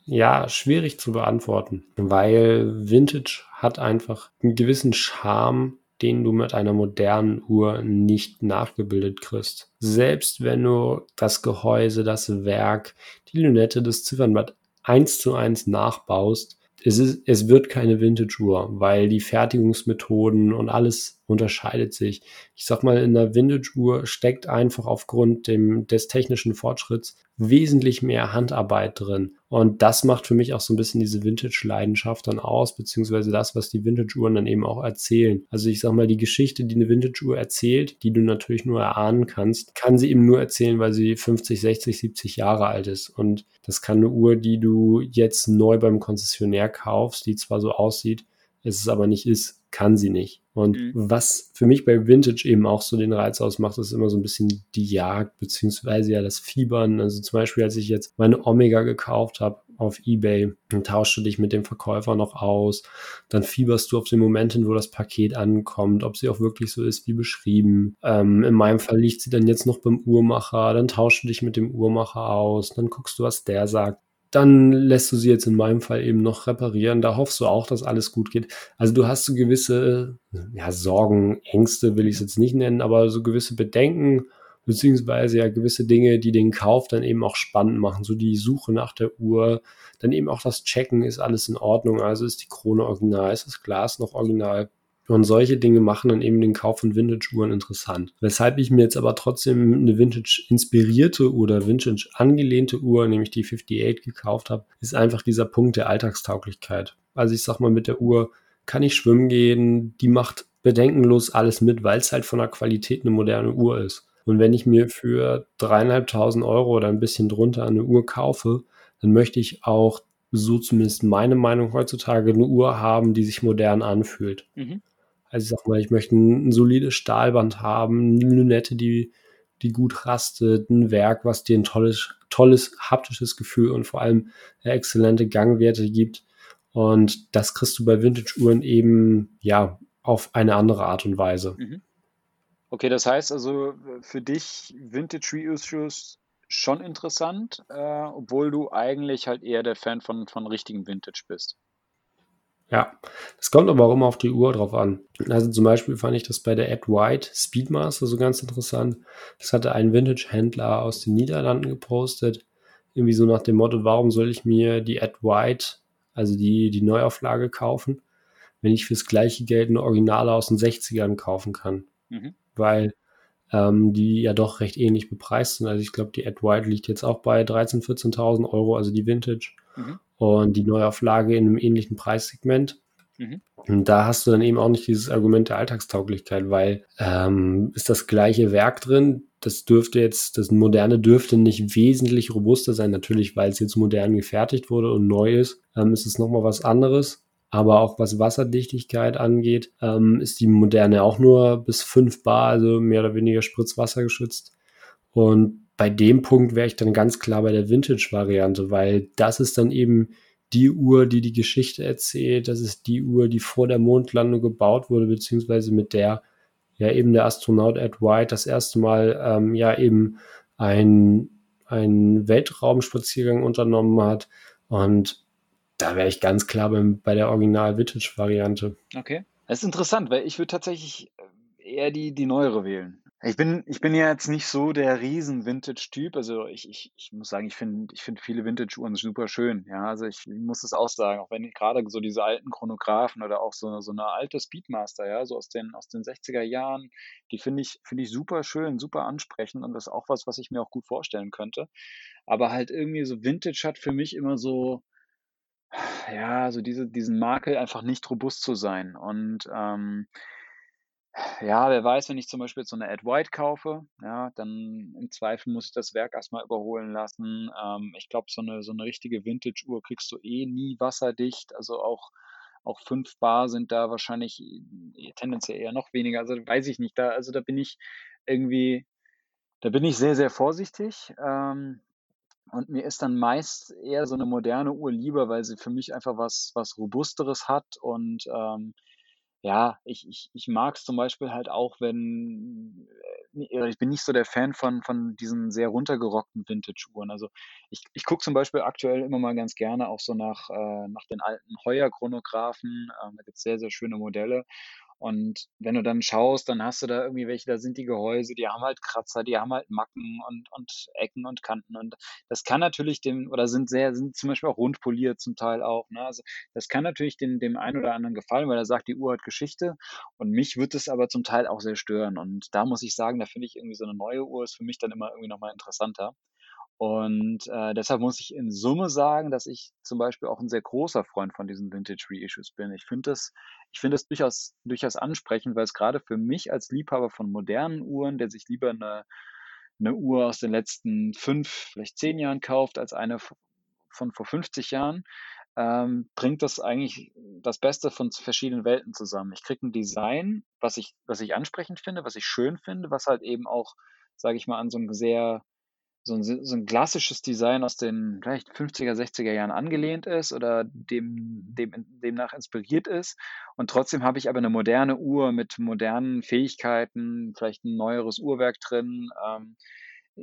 Ja, schwierig zu beantworten, weil Vintage hat einfach einen gewissen Charme, den du mit einer modernen Uhr nicht nachgebildet kriegst. Selbst wenn du das Gehäuse, das Werk, die Lünette, das Ziffernblatt eins zu eins nachbaust, es, ist, es wird keine Vintage-Uhr, weil die Fertigungsmethoden und alles unterscheidet sich. Ich sag mal, in der Vintage-Uhr steckt einfach aufgrund dem, des technischen Fortschritts wesentlich mehr Handarbeit drin. Und das macht für mich auch so ein bisschen diese Vintage-Leidenschaft dann aus, beziehungsweise das, was die Vintage-Uhren dann eben auch erzählen. Also ich sag mal, die Geschichte, die eine Vintage-Uhr erzählt, die du natürlich nur erahnen kannst, kann sie eben nur erzählen, weil sie 50, 60, 70 Jahre alt ist. Und das kann eine Uhr, die du jetzt neu beim Konzessionär kaufst, die zwar so aussieht, es aber nicht ist, kann sie nicht. Und mhm. was für mich bei Vintage eben auch so den Reiz ausmacht, ist immer so ein bisschen die Jagd, beziehungsweise ja das Fiebern. Also zum Beispiel, als ich jetzt meine Omega gekauft habe auf Ebay, dann tauschst du dich mit dem Verkäufer noch aus. Dann fieberst du auf den Moment hin, wo das Paket ankommt, ob sie auch wirklich so ist wie beschrieben. Ähm, in meinem Fall liegt sie dann jetzt noch beim Uhrmacher. Dann tauschst du dich mit dem Uhrmacher aus. Dann guckst du, was der sagt dann lässt du sie jetzt in meinem Fall eben noch reparieren. Da hoffst du auch, dass alles gut geht. Also du hast so gewisse ja, Sorgen, Ängste will ich es jetzt nicht nennen, aber so gewisse Bedenken, beziehungsweise ja gewisse Dinge, die den Kauf dann eben auch spannend machen. So die Suche nach der Uhr, dann eben auch das Checken, ist alles in Ordnung, also ist die Krone original, ist das Glas noch original. Und solche Dinge machen dann eben den Kauf von Vintage-Uhren interessant. Weshalb ich mir jetzt aber trotzdem eine Vintage-inspirierte oder Vintage-angelehnte Uhr, nämlich die 58 gekauft habe, ist einfach dieser Punkt der Alltagstauglichkeit. Also ich sag mal, mit der Uhr kann ich schwimmen gehen, die macht bedenkenlos alles mit, weil es halt von der Qualität eine moderne Uhr ist. Und wenn ich mir für dreieinhalbtausend Euro oder ein bisschen drunter eine Uhr kaufe, dann möchte ich auch, so zumindest meine Meinung heutzutage, eine Uhr haben, die sich modern anfühlt. Mhm. Also ich sag mal, ich möchte ein, solides Stahlband haben, eine Lünette, die, die gut rastet, ein Werk, was dir ein tolles, tolles haptisches Gefühl und vor allem exzellente Gangwerte gibt. Und das kriegst du bei Vintage-Uhren eben, ja, auf eine andere Art und Weise. Mhm. Okay, das heißt also für dich Vintage Reissues schon interessant, äh, obwohl du eigentlich halt eher der Fan von, von richtigen Vintage bist. Ja, es kommt aber auch immer auf die Uhr drauf an. Also zum Beispiel fand ich das bei der Ed White Speedmaster so ganz interessant. Das hatte ein Vintage-Händler aus den Niederlanden gepostet. Irgendwie so nach dem Motto, warum soll ich mir die Ed White, also die, die Neuauflage kaufen, wenn ich fürs gleiche Geld eine Originale aus den 60ern kaufen kann? Mhm. Weil ähm, die ja doch recht ähnlich bepreist sind. Also ich glaube, die Ed White liegt jetzt auch bei 13.000, 14.000 Euro, also die Vintage. Mhm und die Neuauflage in einem ähnlichen Preissegment. Mhm. Und da hast du dann eben auch nicht dieses Argument der Alltagstauglichkeit, weil ähm, ist das gleiche Werk drin. Das dürfte jetzt, das moderne dürfte nicht wesentlich robuster sein. Natürlich, weil es jetzt modern gefertigt wurde und neu ist, ähm, ist es nochmal was anderes. Aber auch was Wasserdichtigkeit angeht, ähm, ist die moderne auch nur bis 5 Bar, also mehr oder weniger Spritzwasser geschützt. Und bei dem Punkt wäre ich dann ganz klar bei der Vintage-Variante, weil das ist dann eben die Uhr, die die Geschichte erzählt. Das ist die Uhr, die vor der Mondlandung gebaut wurde, beziehungsweise mit der ja eben der Astronaut Ed White das erste Mal ähm, ja eben ein, einen Weltraumspaziergang unternommen hat. Und da wäre ich ganz klar beim, bei der Original-Vintage-Variante. Okay. Das ist interessant, weil ich würde tatsächlich eher die, die neuere wählen. Ich bin ich bin ja jetzt nicht so der Riesen-Vintage-Typ. Also, ich ich ich muss sagen, ich finde ich finde viele Vintage-Uhren super schön. Ja, also, ich muss es auch sagen, auch wenn ich gerade so diese alten Chronographen oder auch so so 'ne alte Speedmaster, ja, so aus den aus den 60er Jahren, die finde ich finde ich super schön, super ansprechend und das ist auch was, was ich mir auch gut vorstellen könnte. Aber halt irgendwie so Vintage hat für mich immer so ja, so diese diesen Makel, einfach nicht robust zu sein und, ähm ja, wer weiß, wenn ich zum Beispiel so 'ne Ed White kaufe, ja, dann im Zweifel muss ich das Werk erst mal überholen lassen. Ähm, ich glaube, so 'ne so 'ne richtige Vintage-Uhr kriegst du eh nie wasserdicht. Also, auch auch 5 Bar sind da wahrscheinlich e tendenziell eher noch weniger. Also, weiß ich nicht. Da also, da bin ich irgendwie da bin ich sehr, sehr vorsichtig. Ähm, und mir ist dann meist eher so 'ne moderne Uhr lieber, weil sie für mich einfach was was Robusteres hat und, ähm ja, ich ich ich mag's zum Beispiel halt auch, wenn äh, ich bin nicht so der Fan von von diesen sehr runtergerockten Vintage-Uhren. Also, ich ich gucke zum Beispiel aktuell immer mal ganz gerne auch so nach äh, nach den alten Heuer-Chronographen. Ähm, da gibt's sehr, sehr schöne Modelle. Und wenn du dann schaust, dann hast du da irgendwie welche, da sind die Gehäuse, die haben halt Kratzer, die haben halt Macken und und Ecken und Kanten. Und das kann natürlich dem oder sind sehr sind zum Beispiel auch rund poliert zum Teil auch, ne? Also, das kann natürlich dem dem einen oder anderen gefallen, weil er sagt, die Uhr hat Geschichte. Und mich würde es aber zum Teil auch sehr stören. Und da muss ich sagen, da finde ich irgendwie so 'ne neue Uhr ist für mich dann immer irgendwie noch mal interessanter. Und, äh, deshalb muss ich in Summe sagen, dass ich zum Beispiel auch 'n sehr großer Freund von diesen Vintage-Reissues bin. Ich finde das ich finde das durchaus durchaus ansprechend, weil's grade für mich als Liebhaber von modernen Uhren, der sich lieber 'ne 'ne Uhr aus den letzten 5, vielleicht 10 Jahren kauft, als eine von vor 50 Jahren, ähm, bringt das eigentlich das Beste von verschiedenen Welten zusammen. Ich kriege 'n Design, was ich was ich ansprechend finde, was ich schön finde, was halt eben auch, sage ich mal, an so 'n sehr so 'n so 'n klassisches Design aus den vielleicht 50er, 60er Jahren angelehnt ist oder dem dem demnach inspiriert ist. Und trotzdem habe ich aber 'ne moderne Uhr mit modernen Fähigkeiten, vielleicht 'n neueres Uhrwerk drin, ähm,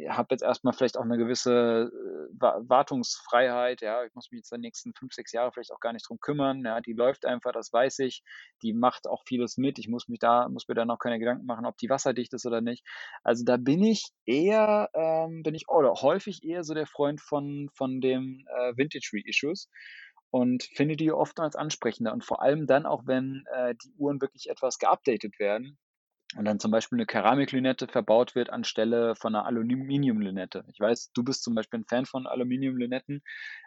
habe jetzt erst mal vielleicht auch 'ne gewisse, äh, Wa Wartungsfreiheit, ja. Ich muss mich jetzt die nächsten 5, 6 Jahre vielleicht auch gar nicht drum kümmern, ja. Die läuft einfach, das weiß ich. Die macht auch vieles mit. Ich muss mich da muss mir da noch keine Gedanken machen, ob die wasserdicht ist oder nicht. Also, da bin ich eher ähm, bin ich oder häufig eher so der Freund von von den, äh, Vintage-Reissues und finde die oftmals ansprechender und vor allem dann auch, wenn, äh, die Uhren wirklich etwas geupdatet werden und dann zum Beispiel 'ne Keramiklünette verbaut wird anstelle von 'ner Aluminiumlünette. Ich weiß, du bist zum Beispiel 'n Fan von Aluminiumlünetten,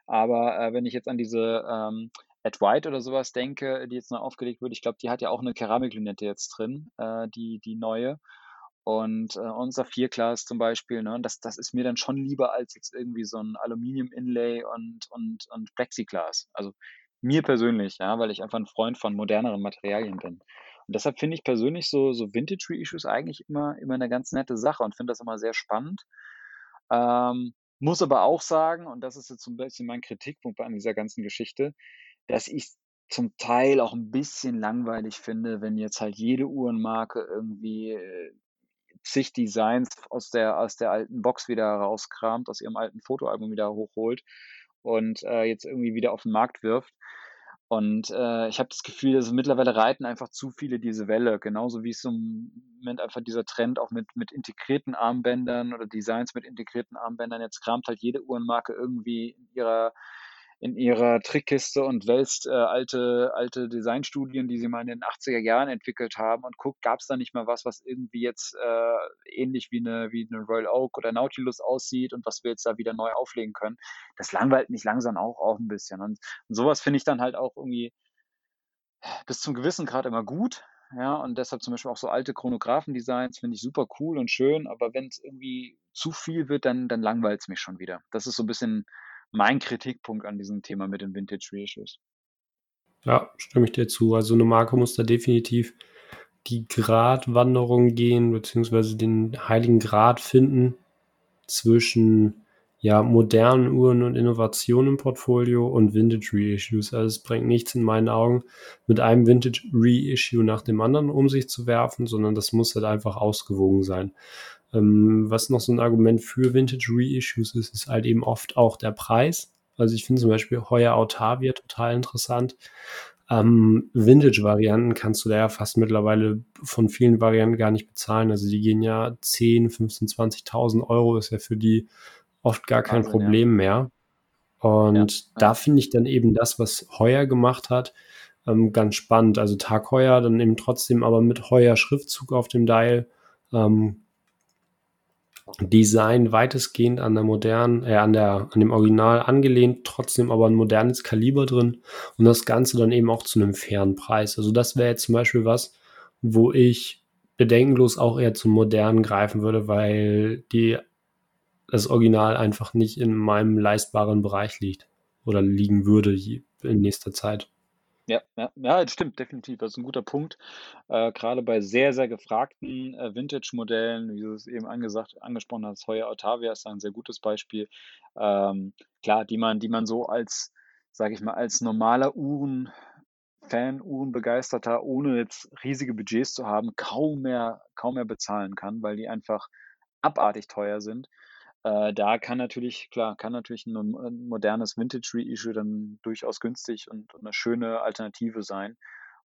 aber, äh, wenn ich jetzt an diese, ähm, Ed White oder so was denke, die jetzt neu aufgelegt wurde, ich glaube, die hat ja auch 'ne Keramiklünette jetzt drin, äh, die die neue. Und, äh, und Saphirglas zum Beispiel, ne? Das das ist mir dann schon lieber als jetzt irgendwie so 'n Aluminium-Inlay und und und Plexiglas. Also, mir persönlich, ja, weil ich einfach 'n Freund von moderneren Materialien bin. Und deshalb finde ich persönlich so so Vintage-Reissues eigentlich immer immer 'ne ganz nette Sache und finde das immer sehr spannend. Ähm, muss aber auch sagen, und das ist jetzt so 'n bisschen mein Kritikpunkt an dieser ganzen Geschichte, dass ich's zum Teil auch 'n bisschen langweilig finde, wenn jetzt halt jede Uhrenmarke irgendwie, äh, zig Designs aus der aus der alten Box wieder rauskramt, aus ihrem alten Fotoalbum wieder hochholt und, äh, jetzt irgendwie wieder auf 'n Markt wirft. Und äh, ich habe das Gefühl, dass mittlerweile reiten einfach zu viele diese Welle, genauso wie es im Moment einfach dieser Trend auch mit, mit integrierten Armbändern oder Designs mit integrierten Armbändern. Jetzt kramt halt jede Uhrenmarke irgendwie in ihrer in ihrer Trickkiste und wälzt äh, alte, alte Designstudien, die sie mal in den 80er Jahren entwickelt haben und guckt, gab es da nicht mal was, was irgendwie jetzt äh, ähnlich wie eine, wie eine Royal Oak oder Nautilus aussieht und was wir jetzt da wieder neu auflegen können. Das langweilt mich langsam auch, auch ein bisschen. Und, und sowas finde ich dann halt auch irgendwie bis zum gewissen Grad immer gut. Ja, und deshalb zum Beispiel auch so alte Chronographen-Designs finde ich super cool und schön, aber wenn es irgendwie zu viel wird, dann, dann langweilt es mich schon wieder. Das ist so ein bisschen mein Kritikpunkt an diesem Thema mit den Vintage Reissues. Ja, stimme ich dir zu. Also eine Marke muss da definitiv die Gratwanderung gehen, beziehungsweise den heiligen Grad finden zwischen ja, modernen Uhren und Innovationen im Portfolio und Vintage Reissues. Also es bringt nichts in meinen Augen, mit einem Vintage Reissue nach dem anderen um sich zu werfen, sondern das muss halt einfach ausgewogen sein. Ähm, was noch so ein Argument für Vintage Reissues ist, ist halt eben oft auch der Preis. Also ich finde zum Beispiel Heuer Autavia total interessant. Ähm, Vintage-Varianten kannst du da ja fast mittlerweile von vielen Varianten gar nicht bezahlen. Also die gehen ja 10, 15, 20.000 Euro, ist ja für die oft gar kein Wahnsinn, Problem ja. mehr. Und ja, da finde ich dann eben das, was Heuer gemacht hat, ähm, ganz spannend. Also Tag Heuer, dann eben trotzdem aber mit Heuer Schriftzug auf dem Dial. Ähm, Design weitestgehend an der modernen, äh, an der, an dem Original angelehnt, trotzdem aber ein modernes Kaliber drin und das Ganze dann eben auch zu einem fairen Preis. Also das wäre jetzt zum Beispiel was, wo ich bedenkenlos auch eher zum modernen greifen würde, weil die, das Original einfach nicht in meinem leistbaren Bereich liegt oder liegen würde in nächster Zeit. Ja, ja, ja, stimmt, definitiv. Das ist ein guter Punkt. Äh, gerade bei sehr, sehr gefragten äh, Vintage-Modellen, wie du es eben angesagt, angesprochen hast, Heuer Otavia ist ein sehr gutes Beispiel. Ähm, klar, die man, die man so als, sage ich mal, als normaler Uhren, Fan, Uhrenbegeisterter, ohne jetzt riesige Budgets zu haben, kaum mehr, kaum mehr bezahlen kann, weil die einfach abartig teuer sind. Äh, da kann natürlich, klar, kann natürlich ein, ein modernes Vintage-Reissue dann durchaus günstig und, und, eine schöne Alternative sein,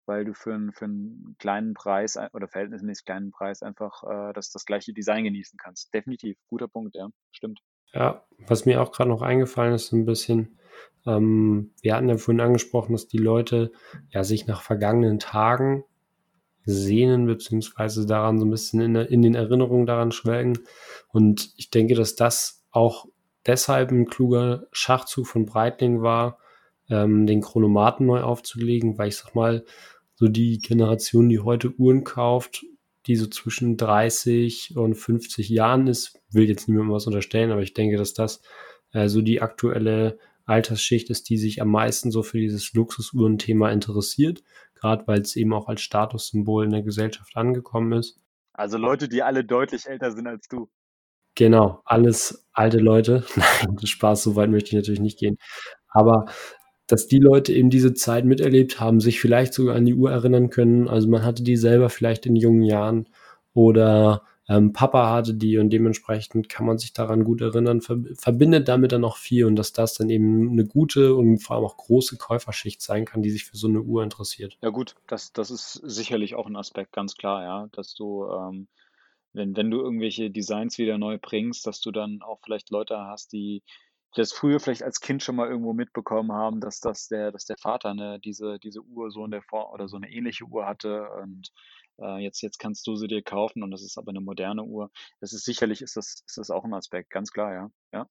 weil du für, einen, für einen kleinen Preis oder verhältnismäßig kleinen Preis einfach äh, das, das gleiche Design genießen kannst. Definitiv, guter Punkt, ja, stimmt. Ja, was mir auch gerade noch eingefallen ist, ein bisschen, ähm, wir hatten ja vorhin angesprochen, dass die Leute ja sich nach vergangenen Tagen sehnen, beziehungsweise daran so ein bisschen in, in den Erinnerungen daran schwelgen. Und ich denke, dass das auch deshalb ein kluger Schachzug von Breitling war, ähm, den Chronomaten neu aufzulegen, weil ich sag mal, so die Generation, die heute Uhren kauft, die so zwischen 30 und 50 Jahren ist, will jetzt niemandem was unterstellen, aber ich denke, dass das äh, so die aktuelle Altersschicht ist, die sich am meisten so für dieses Luxusuhrenthema interessiert, gerade weil es eben auch als Statussymbol in der Gesellschaft angekommen ist. Also Leute, die alle deutlich älter sind als du. Genau, alles alte Leute. *laughs* Nein, Spaß, so weit möchte ich natürlich nicht gehen. Aber dass die Leute eben diese Zeit miterlebt haben, sich vielleicht sogar an die Uhr erinnern können. Also man hatte die selber vielleicht in jungen Jahren oder ähm, Papa hatte die und dementsprechend kann man sich daran gut erinnern, verbindet damit dann auch viel und dass das dann eben eine gute und vor allem auch große Käuferschicht sein kann, die sich für so eine Uhr interessiert. Ja gut, das, das ist sicherlich auch ein Aspekt, ganz klar, ja, dass du, ähm, wenn, wenn du irgendwelche Designs wieder neu bringst, dass du dann auch vielleicht Leute hast, die das früher vielleicht als Kind schon mal irgendwo mitbekommen haben, dass das der, dass der Vater ne, diese, diese Uhr so in der Form oder so eine ähnliche Uhr hatte und äh, jetzt, jetzt kannst du sie dir kaufen und das ist aber eine moderne Uhr. Das ist sicherlich ist das, ist das auch ein Aspekt, ganz klar, ja. Ja.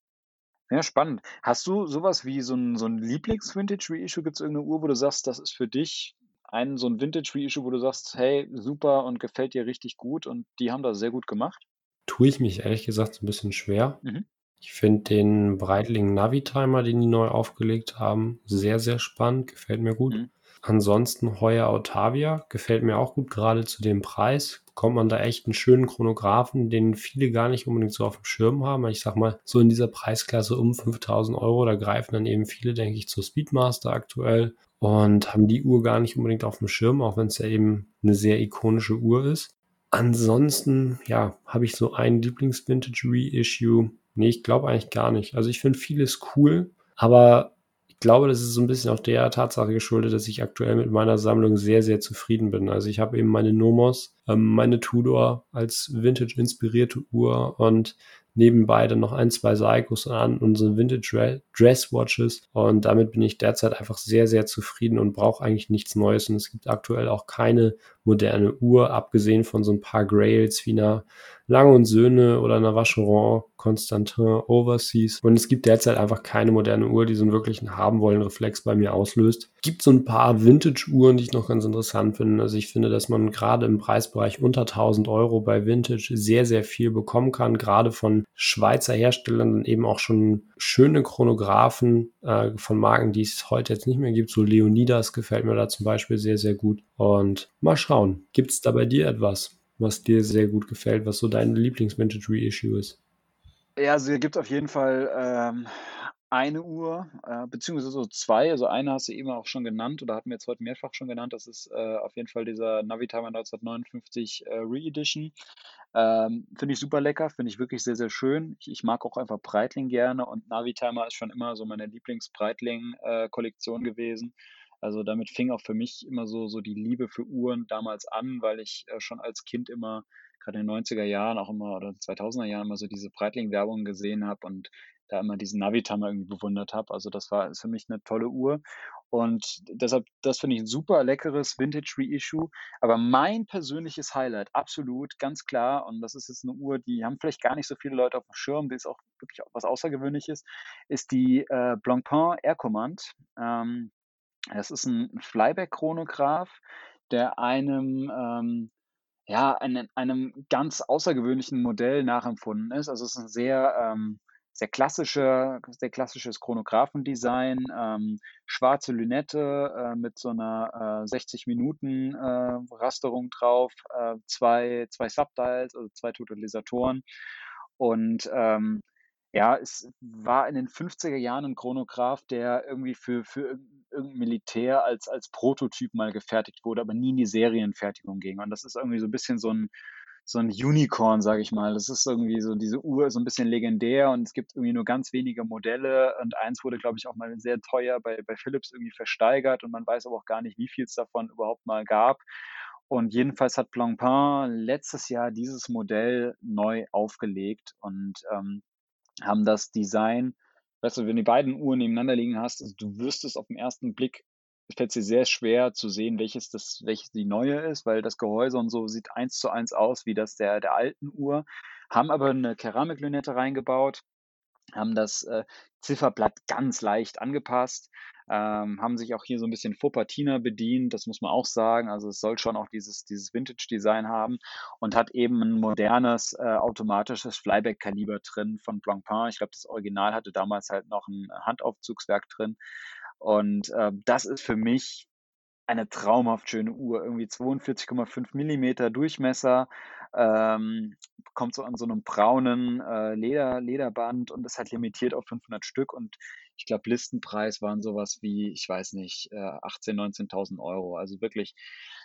Ja, spannend. Hast du sowas wie so ein, so ein Lieblings-Vintage-Reissue? Gibt es irgendeine Uhr, wo du sagst, das ist für dich ein so ein Vintage-Reissue, wo du sagst, hey, super und gefällt dir richtig gut und die haben das sehr gut gemacht? Tue ich mich ehrlich gesagt so ein bisschen schwer. Mhm. Ich finde den Breitling Navi-Timer, den die neu aufgelegt haben, sehr, sehr spannend, gefällt mir gut. Mhm. Ansonsten Heuer Autavia gefällt mir auch gut, gerade zu dem Preis. Bekommt man da echt einen schönen Chronographen, den viele gar nicht unbedingt so auf dem Schirm haben. Ich sag mal, so in dieser Preisklasse um 5000 Euro, da greifen dann eben viele, denke ich, zur Speedmaster aktuell und haben die Uhr gar nicht unbedingt auf dem Schirm, auch wenn es ja eben eine sehr ikonische Uhr ist. Ansonsten, ja, habe ich so ein Lieblings-Vintage-Reissue. Nee, ich glaube eigentlich gar nicht. Also ich finde vieles cool, aber glaube, das ist so ein bisschen auch der Tatsache geschuldet, dass ich aktuell mit meiner Sammlung sehr, sehr zufrieden bin. Also ich habe eben meine Nomos, ähm, meine Tudor als Vintage-inspirierte Uhr und nebenbei dann noch ein, zwei Seikos an und so Vintage Dress Watches. Und damit bin ich derzeit einfach sehr, sehr zufrieden und brauche eigentlich nichts Neues. Und es gibt aktuell auch keine moderne Uhr, abgesehen von so ein paar Grails wie einer Lange und Söhne oder einer Vacheron, Constantin, Overseas. Und es gibt derzeit einfach keine moderne Uhr, die so einen wirklichen haben wollen Reflex bei mir auslöst. Gibt so ein paar Vintage-Uhren, die ich noch ganz interessant finde. Also ich finde, dass man gerade im Preisbereich unter 1000 Euro bei Vintage sehr, sehr viel bekommen kann. Gerade von Schweizer Herstellern dann eben auch schon schöne Chronographen äh, von Marken, die es heute jetzt nicht mehr gibt. So Leonidas gefällt mir da zum Beispiel sehr, sehr gut. Und mal schauen, gibt es da bei dir etwas? Was dir sehr gut gefällt, was so dein Lieblings-Vintage-Reissue ist? Ja, also hier gibt es auf jeden Fall ähm, eine Uhr, äh, beziehungsweise so zwei. Also eine hast du eben auch schon genannt oder hatten wir jetzt heute mehrfach schon genannt. Das ist äh, auf jeden Fall dieser Navitimer 1959 äh, Re-Edition. Ähm, finde ich super lecker, finde ich wirklich sehr, sehr schön. Ich, ich, mag auch einfach Breitling gerne und Navitimer ist schon immer so meine Lieblings-Breitling-Kollektion äh, gewesen. Also damit fing auch für mich immer so, so die Liebe für Uhren damals an, weil ich äh, schon als Kind immer, gerade in den 90er Jahren, auch immer oder 2000er Jahren immer so diese Breitling-Werbung gesehen habe und da immer diesen Navitimer irgendwie bewundert habe. Also das war für mich eine tolle Uhr. Und deshalb, das finde ich ein super leckeres Vintage Reissue. Aber mein persönliches Highlight, absolut, ganz klar, und das ist jetzt eine Uhr, die haben vielleicht gar nicht so viele Leute auf dem Schirm, die ist auch wirklich was Außergewöhnliches, ist die äh, Blancpain Air Command. Ähm, es ist ein Flyback-Chronograph, der einem, ähm, ja, einem, einem ganz außergewöhnlichen Modell nachempfunden ist. Also es ist ein sehr, ähm, sehr klassischer, sehr klassisches Chronographendesign, ähm, schwarze Lünette äh, mit so einer äh, 60 Minuten äh, Rasterung drauf, äh, zwei, zwei Subdials, also zwei Totalisatoren und ähm, ja, es war in den 50er Jahren ein Chronograph, der irgendwie für, für irgendein Militär als, als Prototyp mal gefertigt wurde, aber nie in die Serienfertigung ging. Und das ist irgendwie so ein bisschen so ein, so ein Unicorn, sage ich mal. Das ist irgendwie so, diese Uhr so ein bisschen legendär und es gibt irgendwie nur ganz wenige Modelle und eins wurde, glaube ich, auch mal sehr teuer bei, bei Philips irgendwie versteigert und man weiß aber auch gar nicht, wie viel es davon überhaupt mal gab. Und jedenfalls hat Blancpain letztes Jahr dieses Modell neu aufgelegt und ähm, haben das Design, weißt du, wenn die beiden Uhren nebeneinander liegen hast, also du wirst es auf den ersten Blick, fällt es dir sehr schwer zu sehen, welches das, welches die neue ist, weil das Gehäuse und so sieht eins zu eins aus wie das der, der alten Uhr, haben aber eine Keramiklünette reingebaut, haben das äh, Zifferblatt ganz leicht angepasst, ähm, haben sich auch hier so ein bisschen Faux Patina bedient, das muss man auch sagen. Also es soll schon auch dieses, dieses Vintage-Design haben und hat eben ein modernes äh, automatisches Flyback-Kaliber drin von Blancpain. Ich glaube, das Original hatte damals halt noch ein Handaufzugswerk drin. Und äh, das ist für mich eine traumhaft schöne Uhr, irgendwie 42,5 Millimeter Durchmesser, ähm, kommt so an so einem braunen äh, Leder, Lederband und ist halt limitiert auf 500 Stück und ich glaube, Listenpreis waren sowas wie, ich weiß nicht, äh, 18.000, 19.000 Euro. Also wirklich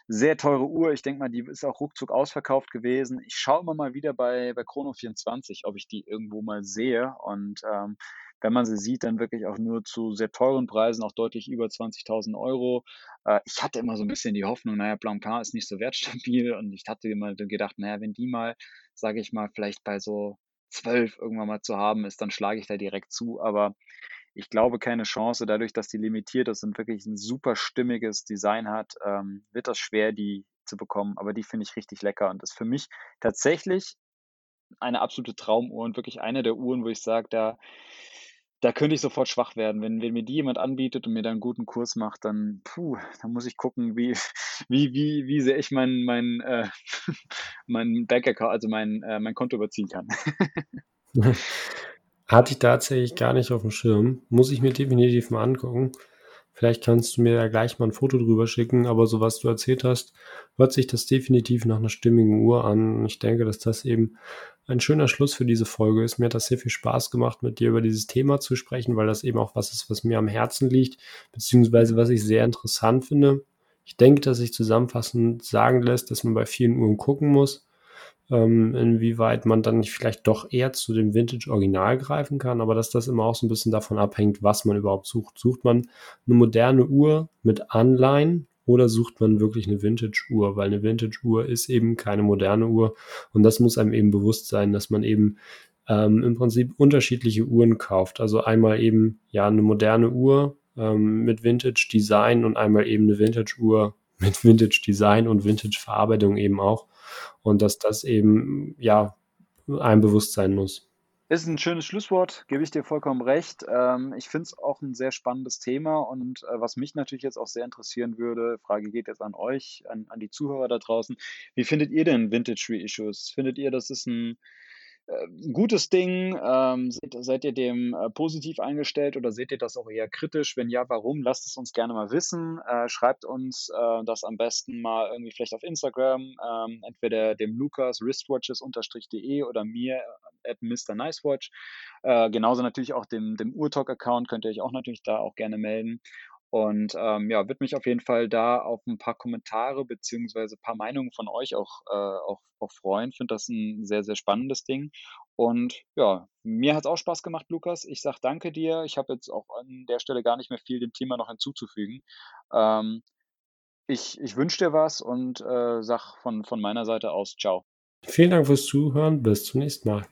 sehr teure Uhr. Ich denke mal, die ist auch ruckzuck ausverkauft gewesen. Ich schaue immer mal wieder bei, bei Chrono24, ob ich die irgendwo mal sehe und ähm, wenn man sie sieht, dann wirklich auch nur zu sehr teuren Preisen, auch deutlich über 20.000 Euro. Äh, ich hatte immer so ein bisschen die Hoffnung, naja, Blancpain ist nicht so wertstabil *laughs* und ich hatte immer gedacht, naja, wenn die mal, sage ich mal, vielleicht bei so 12 irgendwann mal zu haben ist, dann schlage ich da direkt zu. Aber ich glaube, keine Chance. Dadurch, dass die limitiert ist und wirklich ein super stimmiges Design hat, ähm, wird das schwer, die zu bekommen. Aber die finde ich richtig lecker und ist für mich tatsächlich eine absolute Traumuhr und wirklich eine der Uhren, wo ich sage, da da könnte ich sofort schwach werden. Wenn wenn mir die jemand anbietet und mir da 'n guten Kurs macht, dann puh, dann muss ich gucken, wie *laughs* wie wie wie sehr ich mein mein, äh, *laughs* mein Bankaccount also mein äh, mein Konto überziehen kann. *laughs* Hatte ich tatsächlich gar nicht auf dem Schirm. Muss ich mir definitiv mal angucken. Vielleicht kannst du mir ja gleich mal ein Foto drüber schicken, aber so was du erzählt hast, hört sich das definitiv nach einer stimmigen Uhr an. Ich denke, dass das eben ein schöner Schluss für diese Folge ist. Mir hat das sehr viel Spaß gemacht, mit dir über dieses Thema zu sprechen, weil das eben auch was ist, was mir am Herzen liegt, beziehungsweise was ich sehr interessant finde. Ich denke, dass sich zusammenfassend sagen lässt, dass man bei vielen Uhren gucken muss, ähm, inwieweit man dann nicht vielleicht doch eher zu dem Vintage-Original greifen kann, aber dass das immer auch so ein bisschen davon abhängt, was man überhaupt sucht. Sucht man eine moderne Uhr mit Anleihen oder sucht man wirklich eine Vintage-Uhr? Weil eine Vintage-Uhr ist eben keine moderne Uhr und das muss einem eben bewusst sein, dass man eben ähm, im Prinzip unterschiedliche Uhren kauft. Also einmal eben ja eine moderne Uhr ähm, mit Vintage-Design und einmal eben eine Vintage-Uhr mit Vintage-Design und Vintage-Verarbeitung eben auch und dass das eben ja einem bewusst sein muss. Ist ein schönes Schlusswort, gebe ich dir vollkommen recht. Ähm, ich finde es auch ein sehr spannendes Thema und äh, was mich natürlich jetzt auch sehr interessieren würde, Frage geht jetzt an euch, an, an die Zuhörer da draußen. Wie findet ihr denn Vintage Reissues? Findet ihr, das ist ein ein gutes Ding? Ähm, seid, seid, ihr dem äh, positiv eingestellt oder seht ihr das auch eher kritisch? Wenn ja, warum? Lasst es uns gerne mal wissen. Äh, schreibt uns äh, das am besten mal irgendwie vielleicht auf Instagram, ähm, entweder dem Lukas wristwatches-de oder mir äh, at Mr. Nicewatch. Äh, genauso natürlich auch dem, dem Urtalk-Account könnt ihr euch auch natürlich da auch gerne melden. Und ähm, ja, würde mich auf jeden Fall da auf ein paar Kommentare beziehungsweise ein paar Meinungen von euch auch, äh, auch, auch freuen. Finde das ein sehr, sehr spannendes Ding. Und ja, mir hat es auch Spaß gemacht, Lukas. Ich sage danke dir. Ich habe jetzt auch an der Stelle gar nicht mehr viel dem Thema noch hinzuzufügen. Ähm, ich ich wünsche dir was und äh, sag von, von meiner Seite aus Ciao. Vielen Dank fürs Zuhören. Bis zum nächsten Mal.